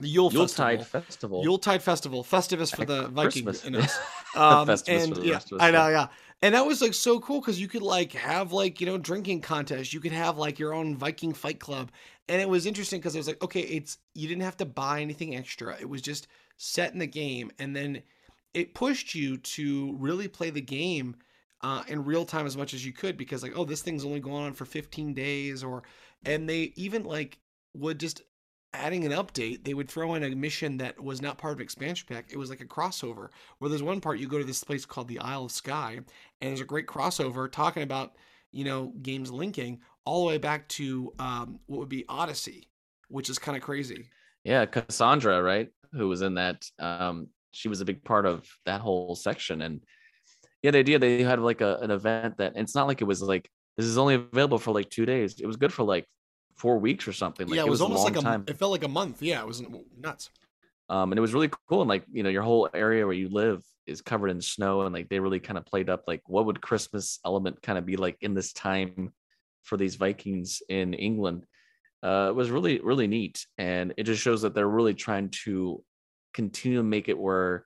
the Yule Yuletide festival. Festival. Yuletide festival, Festivus for the Vikings in us. Um, Festivus for and the yeah, I know, yeah. yeah. And that was like so cool because you could like have like you know drinking contests. You could have like your own Viking fight club, and it was interesting because it was like okay, it's you didn't have to buy anything extra. It was just set in the game, and then it pushed you to really play the game uh, in real time as much as you could because like oh this thing's only going on for 15 days or and they even like would just adding an update they would throw in a mission that was not part of expansion pack it was like a crossover where there's one part you go to this place called the isle of Skye, and there's a great crossover talking about you know games linking all the way back to um, what would be odyssey which is kind of crazy yeah, Kassandra, right? Who was in that? Um, she was a big part of that whole section, and yeah, the idea they had like a, an event that it's not like it was like this is only available for like two days. It was good for like four weeks or something. Like yeah it was, a almost long like a time. it felt like a month yeah it was nuts um, and it was really cool. And like you know, your whole area where you live is covered in snow, and like they really kind of played up like what would Christmas element kind of be like in this time for these Vikings in England. Uh, it was really really neat, and it just shows that they're really trying to continue to make it where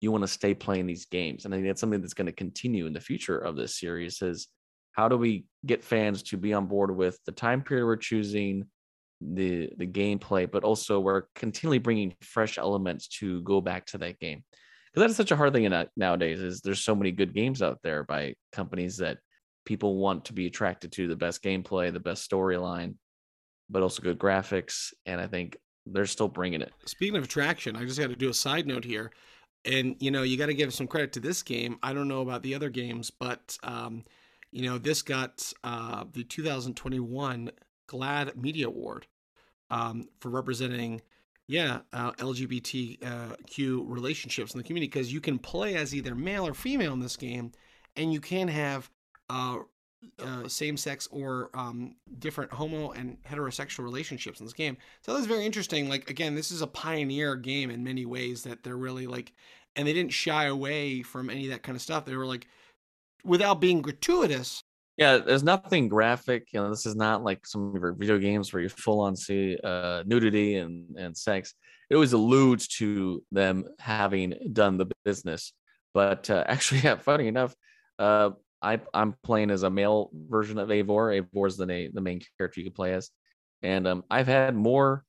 you want to stay playing these games. And I think that's something that's going to continue in the future of this series. Is how do we get fans to be on board with the time period we're choosing? the the gameplay, but also we're continually bringing fresh elements to go back to that game. Because that is such a hard thing in, nowadays. Is there's so many good games out there by companies that people want to be attracted to the best gameplay, the best storyline, but also good graphics. And I think they're still bringing it. Speaking of attraction, I just got to do a side note here. And, you know, you got to give some credit to this game. I don't know about the other games, but, um, you know, this got uh, the 2021 GLAAD Media Award um, for representing, yeah, uh, LGBTQ relationships in the community because you can play as either male or female in this game, and you can have uh, uh, same sex or um, different homo and heterosexual relationships in this game. So that's very interesting. Like, again, this is a pioneer game in many ways that they're really like, and they didn't shy away from any of that kind of stuff. They were like, without being gratuitous. Yeah, there's nothing graphic. You know, this is not like some of your video games where you full on see uh, nudity and, and sex. It always alludes to them having done the business. But uh, actually, yeah, funny enough, uh, I I'm playing as a male version of Eivor. Eivor is the name, the main character you can play as, and um, I've had more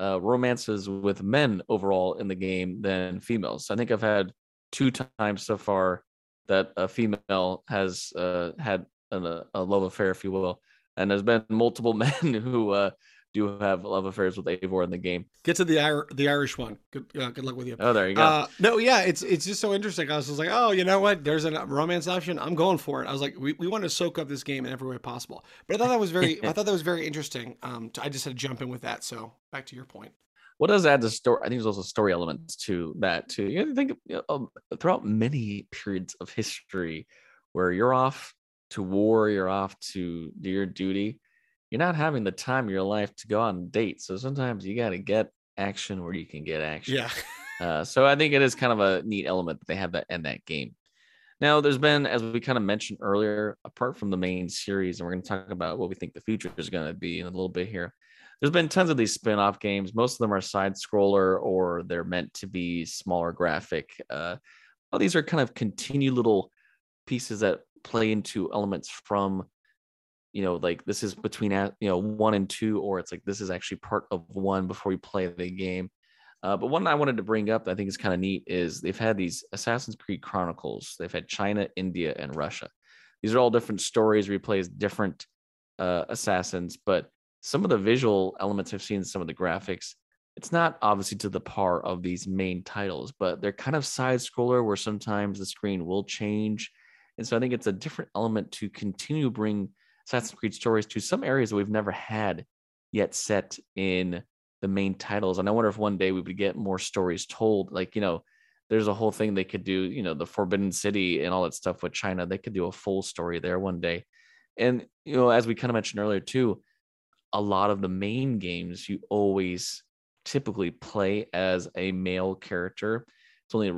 uh, romances with men overall in the game than females. I think I've had two times so far that a female has uh, had an, a love affair, if you will, and there's been multiple men who uh, do have love affairs with Eivor in the game. Get to the the Irish one. Good, uh, good luck with you. Oh, there you go. Uh, no, yeah, it's it's just so interesting. I was just like, oh, you know what? There's a romance option. I'm going for it. I was like, we, we want to soak up this game in every way possible. But I thought that was very I thought that was very interesting. Um, I just had to jump in with that. So back to your point. What does add to story? I think there's also story elements to that too. You think you know, um, throughout many periods of history where you're off to war, you're off to do your duty you're not having the time of your life to go on dates. So sometimes you got to get action where you can get action. Yeah. uh, so I think it is kind of a neat element that they have that in that game. Now, there's been, as we kind of mentioned earlier, apart from the main series, and we're going to talk about what we think the future is going to be in a little bit here. There's been tons of these spin off games. Most of them are side scroller or they're meant to be smaller graphic. Uh, well, these are kind of continued little pieces that play into elements from you know like this is between you know one and two or it's like this is actually part of one before you play the game uh, but one i wanted to bring up i think is kind of neat is they've had these assassin's creed chronicles they've had china india and russia these are all different stories where as different uh, assassins but some of the visual elements i've seen some of the graphics it's not obviously to the par of these main titles but they're kind of side scroller where sometimes the screen will change and so i think it's a different element to continue bring Assassin's Creed stories to some areas that we've never had yet set in the main titles. And I wonder if one day we would get more stories told. Like, you know, there's a whole thing they could do, you know, the Forbidden City and all that stuff with China. They could do a full story there one day. And, you know, as we kind of mentioned earlier, too, a lot of the main games you always typically play as a male character. It's only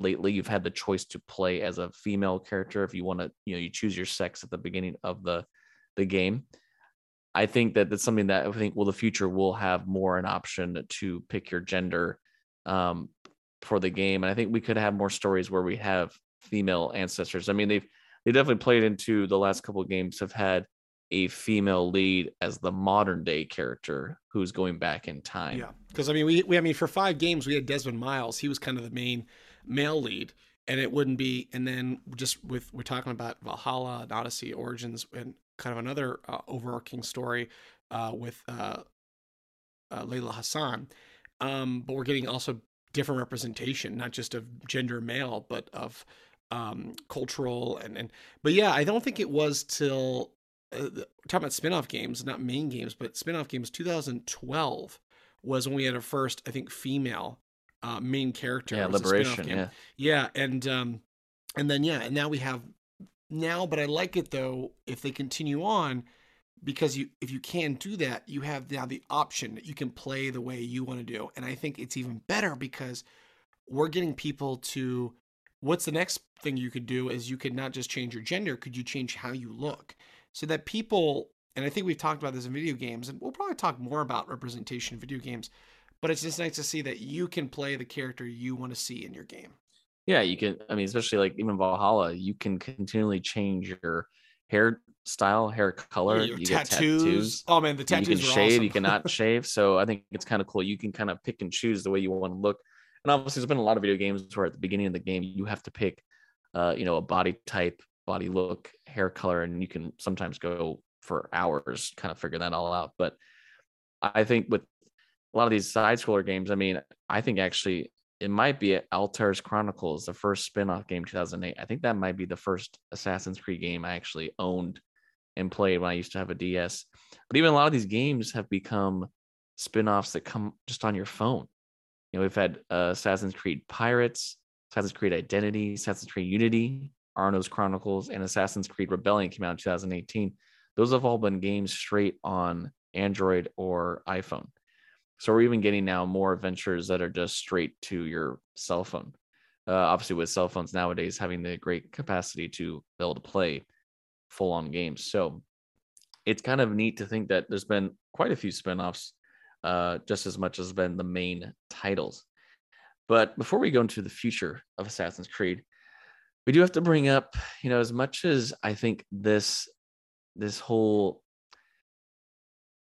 lately you've had the choice to play as a female character if you want to, you know, you choose your sex at the beginning of the the game. I think that that's something that I think well the future will have more an option to pick your gender um, for the game, and I think we could have more stories where we have female ancestors. I mean, they've they definitely played into the last couple of games have had a female lead as the modern day character who's going back in time. Yeah, because I mean, we, we I mean for five games we had Desmond Miles. He was kind of the main male lead, and it wouldn't be. And then just with we're talking about Valhalla, and Odyssey, Origins, and kind of another uh, overarching story uh, with uh, uh, Layla Hassan. Um, but we're getting also different representation, not just of gender male, but of um, cultural and, and but yeah, I don't think it was till uh, talking about spin-off games, not main games, but spin-off games 2012 was when we had our first, I think, female uh, main character. Yeah, Liberation. Yeah, yeah, and um, and then yeah, and now we have now, but I like it though if they continue on because you if you can do that, you have now the option that you can play the way you want to do. And I think it's even better because we're getting people to what's the next thing you could do is you could not just change your gender, could you change how you look? So that people and I think we've talked about this in video games, and we'll probably talk more about representation in video games. But it's just nice to see that you can play the character you want to see in your game. Yeah, you can. I mean, especially like even Valhalla, you can continually change your hair style, hair color. Your you tattoos. get tattoos. Oh man, the tattoos. You can shave. Awesome. You cannot shave. So I think it's kind of cool. You can kind of pick and choose the way you want to look. And obviously, there's been a lot of video games where at the beginning of the game you have to pick, uh, you know, a body type, body look, hair color, and you can sometimes go for hours kind of figure that all out. But I think with a lot of these side scroller games, I mean, I think actually it might be Altair's Chronicles, the first spin-off game 2008. I think that might be the first Assassin's Creed game I actually owned and played when I used to have a DS. But even a lot of these games have become spin-offs that come just on your phone. You know, we've had uh, Assassin's Creed Pirates, Assassin's Creed Identity, Assassin's Creed Unity, Arno's Chronicles, and Assassin's Creed Rebellion came out in 2018. Those have all been games straight on Android or iPhone. So we're even getting now more adventures that are just straight to your cell phone. Uh, obviously, with cell phones nowadays having the great capacity to be able to play full on games. So it's kind of neat to think that there's been quite a few spinoffs, uh, just as much as been the main titles. But before we go into the future of Assassin's Creed, we do have to bring up, you know, as much as I think this this whole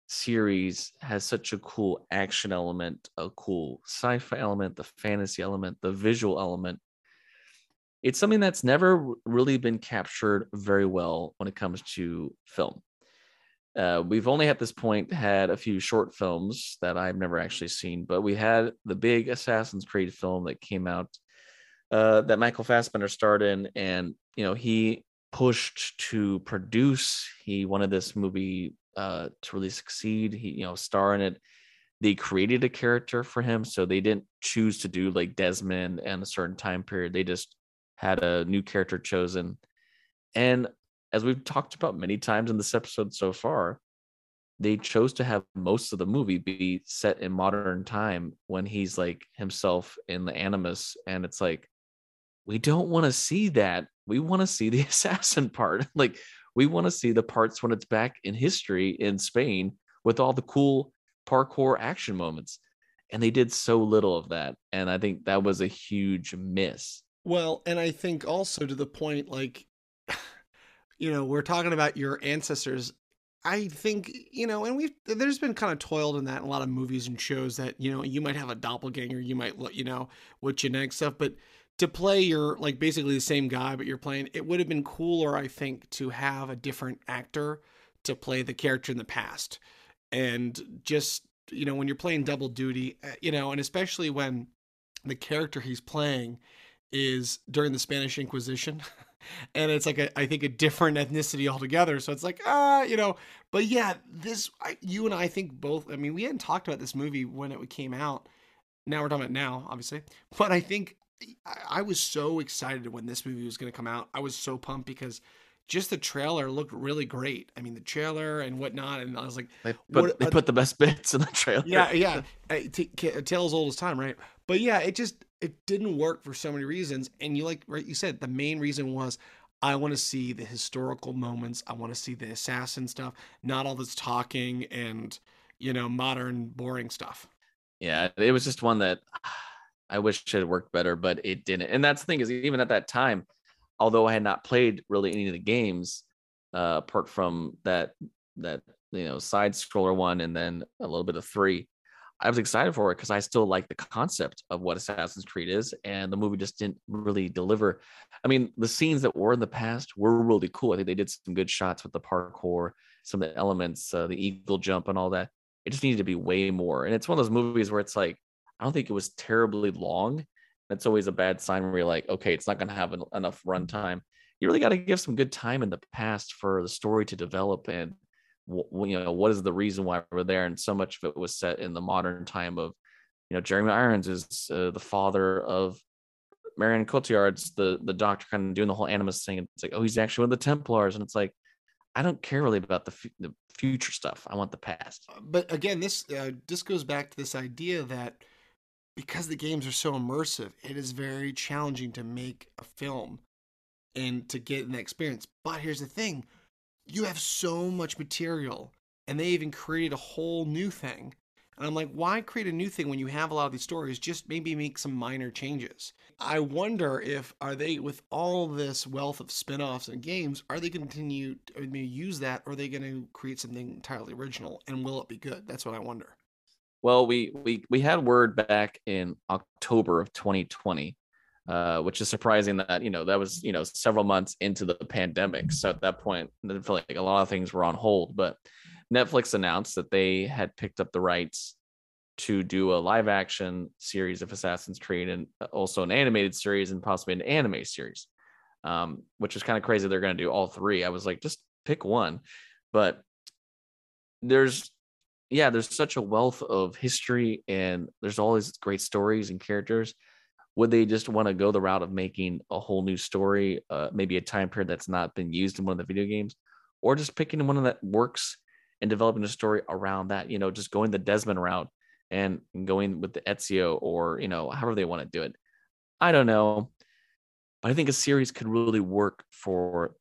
series has such a cool action element, a cool sci-fi element, the fantasy element, the visual element. It's something that's never really been captured very well when it comes to film. Uh, we've only at this point had a few short films that I've never actually seen, but we had the big Assassin's Creed film that came out uh, that Michael Fassbender starred in, and you know he pushed to produce. He wanted this movie uh, to really succeed. He, you know, star in it. They created a character for him, so they didn't choose to do like Desmond and a certain time period. They just had a new character chosen. And as we've talked about many times in this episode so far, they chose to have most of the movie be set in modern time when he's like himself in the Animus. And it's like, we don't want to see that. We want to see the assassin part. like, we want to see the parts when it's back in history in Spain with all the cool parkour action moments. And they did so little of that. And I think that was a huge miss. Well, and I think also to the point, like, you know, we're talking about your ancestors. I think, you know, and we've, there's been kind of toiled in that in a lot of movies and shows that, you know, you might have a doppelganger, you might, you know, with genetic stuff, but to play your like basically the same guy but you're playing it would have been cooler i think to have a different actor to play the character in the past. And just you know when you're playing double duty uh, you know and especially when the character he's playing is during the spanish inquisition and it's like a, I think a different ethnicity altogether. So it's like ah uh, you know but yeah this I, you and i think both i mean we hadn't talked about this movie when it came out. Now we're talking about now obviously. But i think I was so excited when this movie was going to come out. I was so pumped because just the trailer looked really great. I mean, the trailer and whatnot, and I was like, they put, what, they put the best bits in the trailer. Yeah, yeah. Tales old as time, right? But yeah, it just it didn't work for so many reasons. And you like, right? You said the main reason was I want to see the historical moments. I want to see the assassin stuff, not all this talking and you know modern boring stuff. Yeah, it was just one that I wish it had worked better, but it didn't. And that's the thing is, even at that time, although I had not played really any of the games, uh, apart from that that you know side scroller one and then a little bit of three, I was excited for it because I still like the concept of what Assassin's Creed is, and the movie just didn't really deliver. I mean, the scenes that were in the past were really cool. I think they did some good shots with the parkour, some of the elements, uh, the eagle jump, and all that. It just needed to be way more. And it's one of those movies where it's like I don't think it was terribly long. That's always a bad sign where you're like, okay, it's not going to have an, enough runtime. You really got to give some good time in the past for the story to develop and you know what is the reason why we're there? And so much of it was set in the modern time of you know jeremy irons is uh, the father of marion cotillard's the the doctor kind of doing the whole animus thing. It's like oh he's actually one of the templars. And it's like i don't care really about the, f- the future stuff. I want the past. But again this uh, this goes back to this idea that because the games are so immersive, it is very challenging to make a film and to get an experience. But here's the thing you have so much material, and they even created a whole new thing. And I'm like, why create a new thing when you have a lot of these stories? Just maybe make some minor changes. I wonder if are they with all this wealth of spin-offs and games, are they going to continue to use that, or are they going to create something entirely original? And will it be good? That's what I wonder. Well, we we we had word back in October of 2020, uh, which is surprising that you know that was you know several months into the pandemic. So at that point, I feel like a lot of things were on hold. But Netflix announced that they had picked up the rights to do a live action series of Assassin's Creed and also an animated series and possibly an anime series, um, which is kind of crazy. They're going to do all three. I was like, just pick one. But there's yeah, there's such a wealth of history and there's all these great stories and characters. Would they just want to go the route of making a whole new story, uh, maybe a time period that's not been used in one of the video games, or just picking one that works and developing a story around that? You know, just going the Desmond route and going with the Ezio, or you know, however they want to do it. I don't know, but I think a series could really work for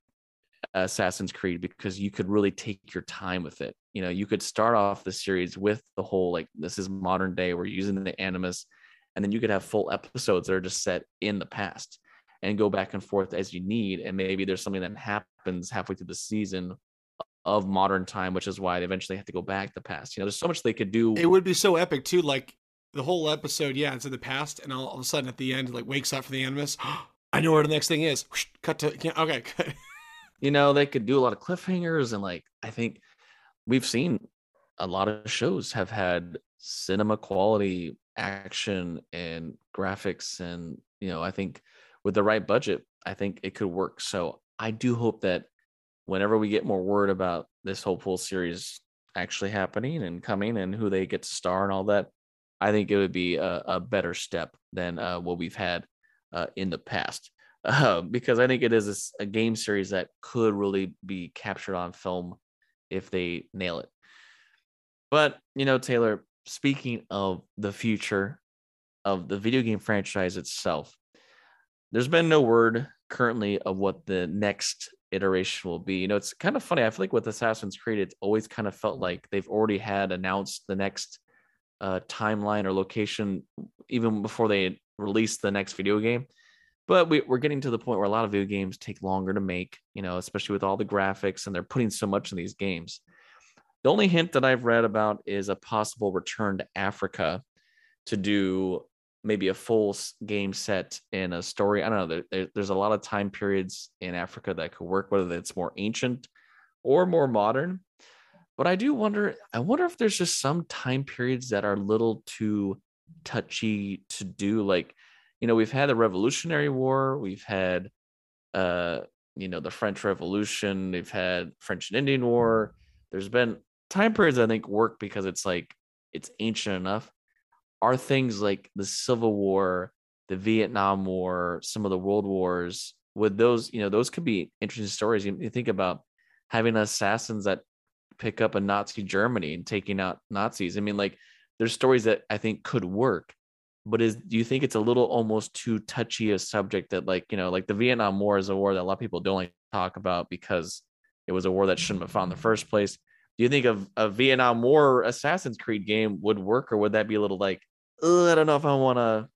Assassin's Creed because you could really take your time with it. You know, you could start off the series with the whole like this is modern day, we're using the animus, and then you could have full episodes that are just set in the past and go back and forth as you need. And maybe there's something that happens halfway through the season of modern time, which is why they eventually have to go back the past. You know, there's so much they could do. It would be so epic too, like the whole episode, yeah, it's in the past, and all, all of a sudden at the end, like wakes up from the animus. I know where the next thing is. Cut to okay. you know, they could do a lot of cliffhangers and like I think we've seen a lot of shows have had cinema quality action and graphics and you know, I think with the right budget, I think it could work. So I do hope that whenever we get more word about this whole full series actually happening and coming and who they get to star and all that, I think it would be a, a better step than uh, what we've had uh, in the past uh, because I think it is a, a, game series that could really be captured on film if they nail it. But, you know, Taylor, speaking of the future of the video game franchise itself, there's been no word currently of what the next iteration will be. You know, it's kind of funny. I feel like with Assassin's Creed, it's always kind of felt like they've already had announced the next uh, timeline or location even before they released the next video game but we, are getting to the point where a lot of video games take longer to make you know especially with all the graphics and they're putting so much in these games. The only hint that i've read about is a possible return to africa to do maybe a full game set in a story. I don't know there, there's a lot of time periods in africa that could work whether it's more ancient or more modern. But i do wonder i wonder if there's just some time periods that are a little too touchy to do like you know we've had the revolutionary war we've had uh you know the french revolution we've had french and indian war. There's been time periods i think work because it's like it's ancient enough. Are things like the civil war the vietnam war some of the world wars with those you know those could be interesting stories. You, you think about having assassins that pick up a nazi germany and taking out nazis. I mean like there's stories that i think could work but is do you think it's a little almost too touchy a subject that like you know like the vietnam war is a war that a lot of people don't like to talk about because it was a war that shouldn't have fought in the first place. Do you think of a vietnam war assassin's creed game would work or would that be a little like i don't know if i want to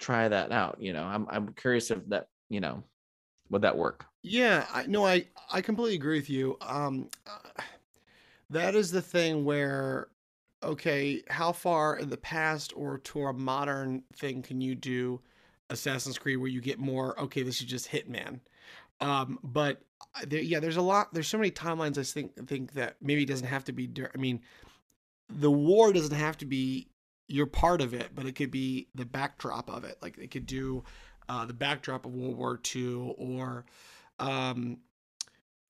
try that out you know? I'm, I'm curious if that you know would that work? Yeah i no i i completely agree with you. Um uh, that is the thing where okay, how far in the past or to a modern thing can you do Assassin's Creed where you get more, okay, this is just Hitman. Um, but there, yeah, there's a lot, there's so many timelines I think, think that maybe it doesn't have to be, I mean, the war doesn't have to be you're part of it, but it could be the backdrop of it. Like they could do uh, the backdrop of World War II or, um,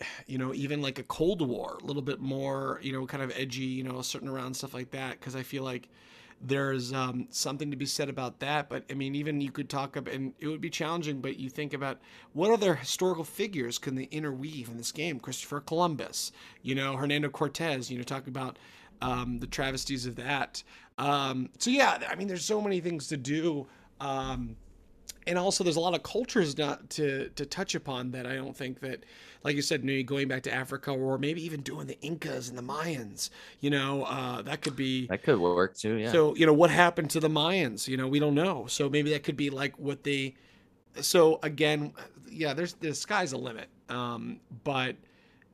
you know, even like a Cold War, a little bit more, you know, kind of edgy, you know, certain around stuff like that. Cause I feel like there's um, something to be said about that. But I mean, even you could talk about, and it would be challenging, but you think about what other historical figures can they interweave in this game? Christopher Columbus, you know, Hernando Cortez, you know, talk about um, the travesties of that. Um, so yeah, I mean, there's so many things to do. Um, and also there's a lot of cultures not to to touch upon that I don't think that like you said, maybe going back to Africa or maybe even doing the Incas and the Mayans. You know, uh, that could be that could work too. Yeah. So you know what happened to the Mayans? You know, we don't know. So maybe that could be like what they. So again, yeah, there's the sky's a limit. Um, but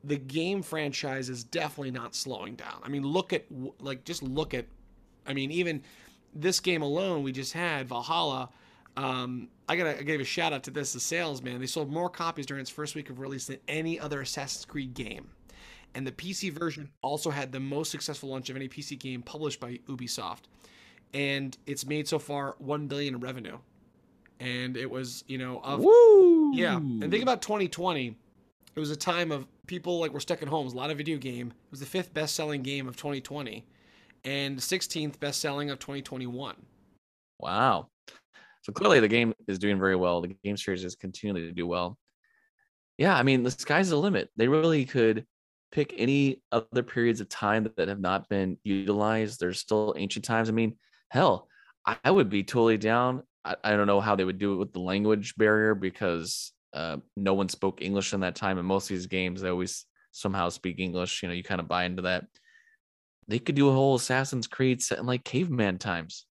the game franchise is definitely not slowing down. I mean, look at like just look at. I mean, even this game alone we just had Valhalla um, I gotta I give a shout out to this the sales man. They sold more copies during its first week of release than any other Assassin's Creed game. And the PC version also had the most successful launch of any PC game published by Ubisoft. And it's made so far 1 billion in revenue. And it was, you know, of Woo! Yeah. And think about 2020. It was a time of people like were stuck at home. It was a lot of video game. It was the fifth best selling game of 2020 and 16th best selling of 2021. Wow. So clearly the game is doing very well. The game series is continuing to do well. Yeah, I mean, the sky's the limit. They really could pick any other periods of time that have not been utilized. There's still ancient times. I mean, hell, I would be totally down. I, I don't know how they would do it with the language barrier because uh, no one spoke English in that time. And most of these games, they always somehow speak English. You know, you kind of buy into that. They could do a whole Assassin's Creed set in like caveman times.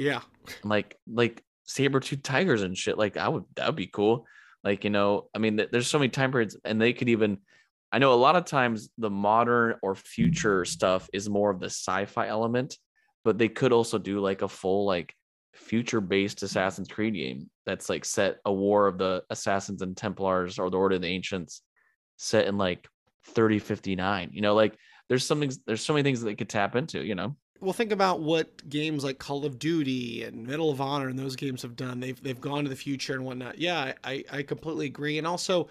Yeah. Like, like saber tooth tigers and shit. Like, I would, that would be cool. Like, you know, I mean, there's so many time periods, and they could even, I know a lot of times the modern or future stuff is more of the sci fi element, but they could also do like a full, like, future based Assassin's Creed game that's like set a war of the assassins and Templars or the Order of the Ancients set in like 3059. You know, like there's something there's so many things that they could tap into, you know. Well, think about what games like Call of Duty and Medal of Honor and those games have done. They've they've gone to the future and whatnot. Yeah, I, I completely agree. And also,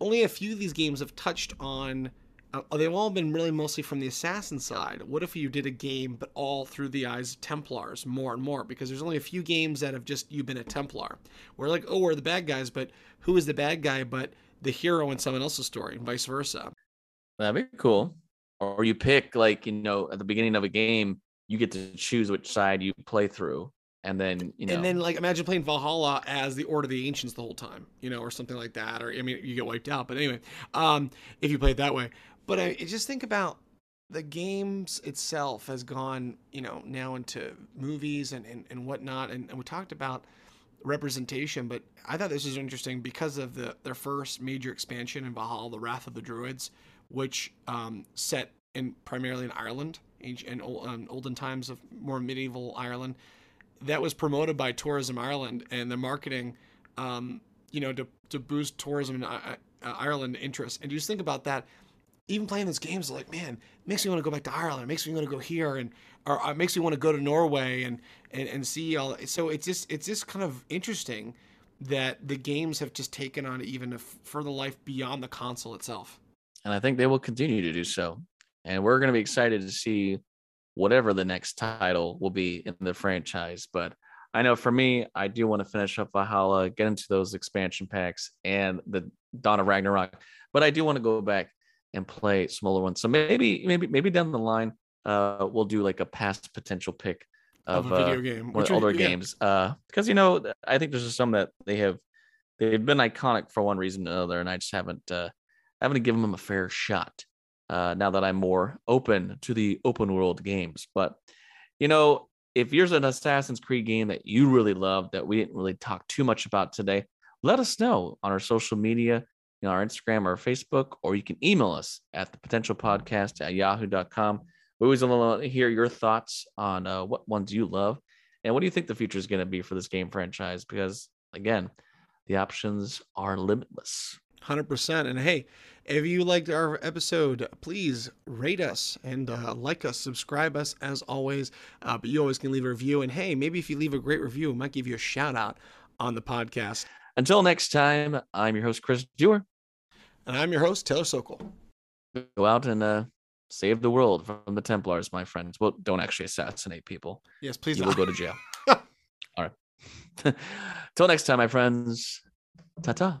only a few of these games have touched on uh, they've all been really mostly from the assassin side. What if you did a game, but all through the eyes of Templars more and more? Because there's only a few games that have just you been a Templar. We're like, oh, we're the bad guys, but who is the bad guy but the hero in someone else's story, and vice versa? That'd be cool. Or you pick like you know at the beginning of a game, you get to choose which side you play through, and then you know and then like imagine playing valhalla as the order of the ancients the whole time you know or something like that or i mean you get wiped out but anyway um if you play it that way but I just think about the games itself has gone, you know, now into movies and, and, and whatnot. And, and we talked about representation, but I thought this was interesting because of the their first major expansion in Valhalla, The Wrath of the Druids, which um, set in primarily in Ireland, in um, olden times of more medieval Ireland. That was promoted by Tourism Ireland and the marketing, um, you know, to, to boost tourism in uh, uh, Ireland interest. And you just think about that even playing those games, like man, makes me want to go back to Ireland. It makes me want to go here, and or it makes me want to go to Norway and and and see all. So it's just it's just kind of interesting that the games have just taken on even a further life beyond the console itself. And I think they will continue to do so. And we're going to be excited to see whatever the next title will be in the franchise. But I know for me, I do want to finish up Valhalla, get into those expansion packs and the Dawn of Ragnarok. But I do want to go back and play smaller ones. So maybe maybe maybe down the line uh we'll do like a past potential pick of, of a video uh, game, one of older yeah. games. Uh because you know I think there's just some that they have they've been iconic for one reason or another, and I just haven't uh haven't given them a fair shot. Uh now that I'm more open to the open world games. But you know, if there's an Assassin's Creed game that you really love that we didn't really talk too much about today, let us know on our social media you know, our Instagram or Facebook, or you can email us at the potential podcast at yahoo.com. We always want to hear your thoughts on uh, what ones you love and what do you think the future is going to be for this game franchise? Because again, the options are limitless. 100%. And hey, if you liked our episode, please rate us and uh, like us, subscribe us as always. Uh, but you always can leave a review. And hey, maybe if you leave a great review, we might give you a shout out on the podcast. Until next time, I'm your host, Chris Dewar. And I'm your host, Taylor Sokol. Go out and uh, save the world from the Templars, my friends. Well, don't actually assassinate people. Yes, please. You not. will go to jail. All right. Till next time, my friends. Ta ta.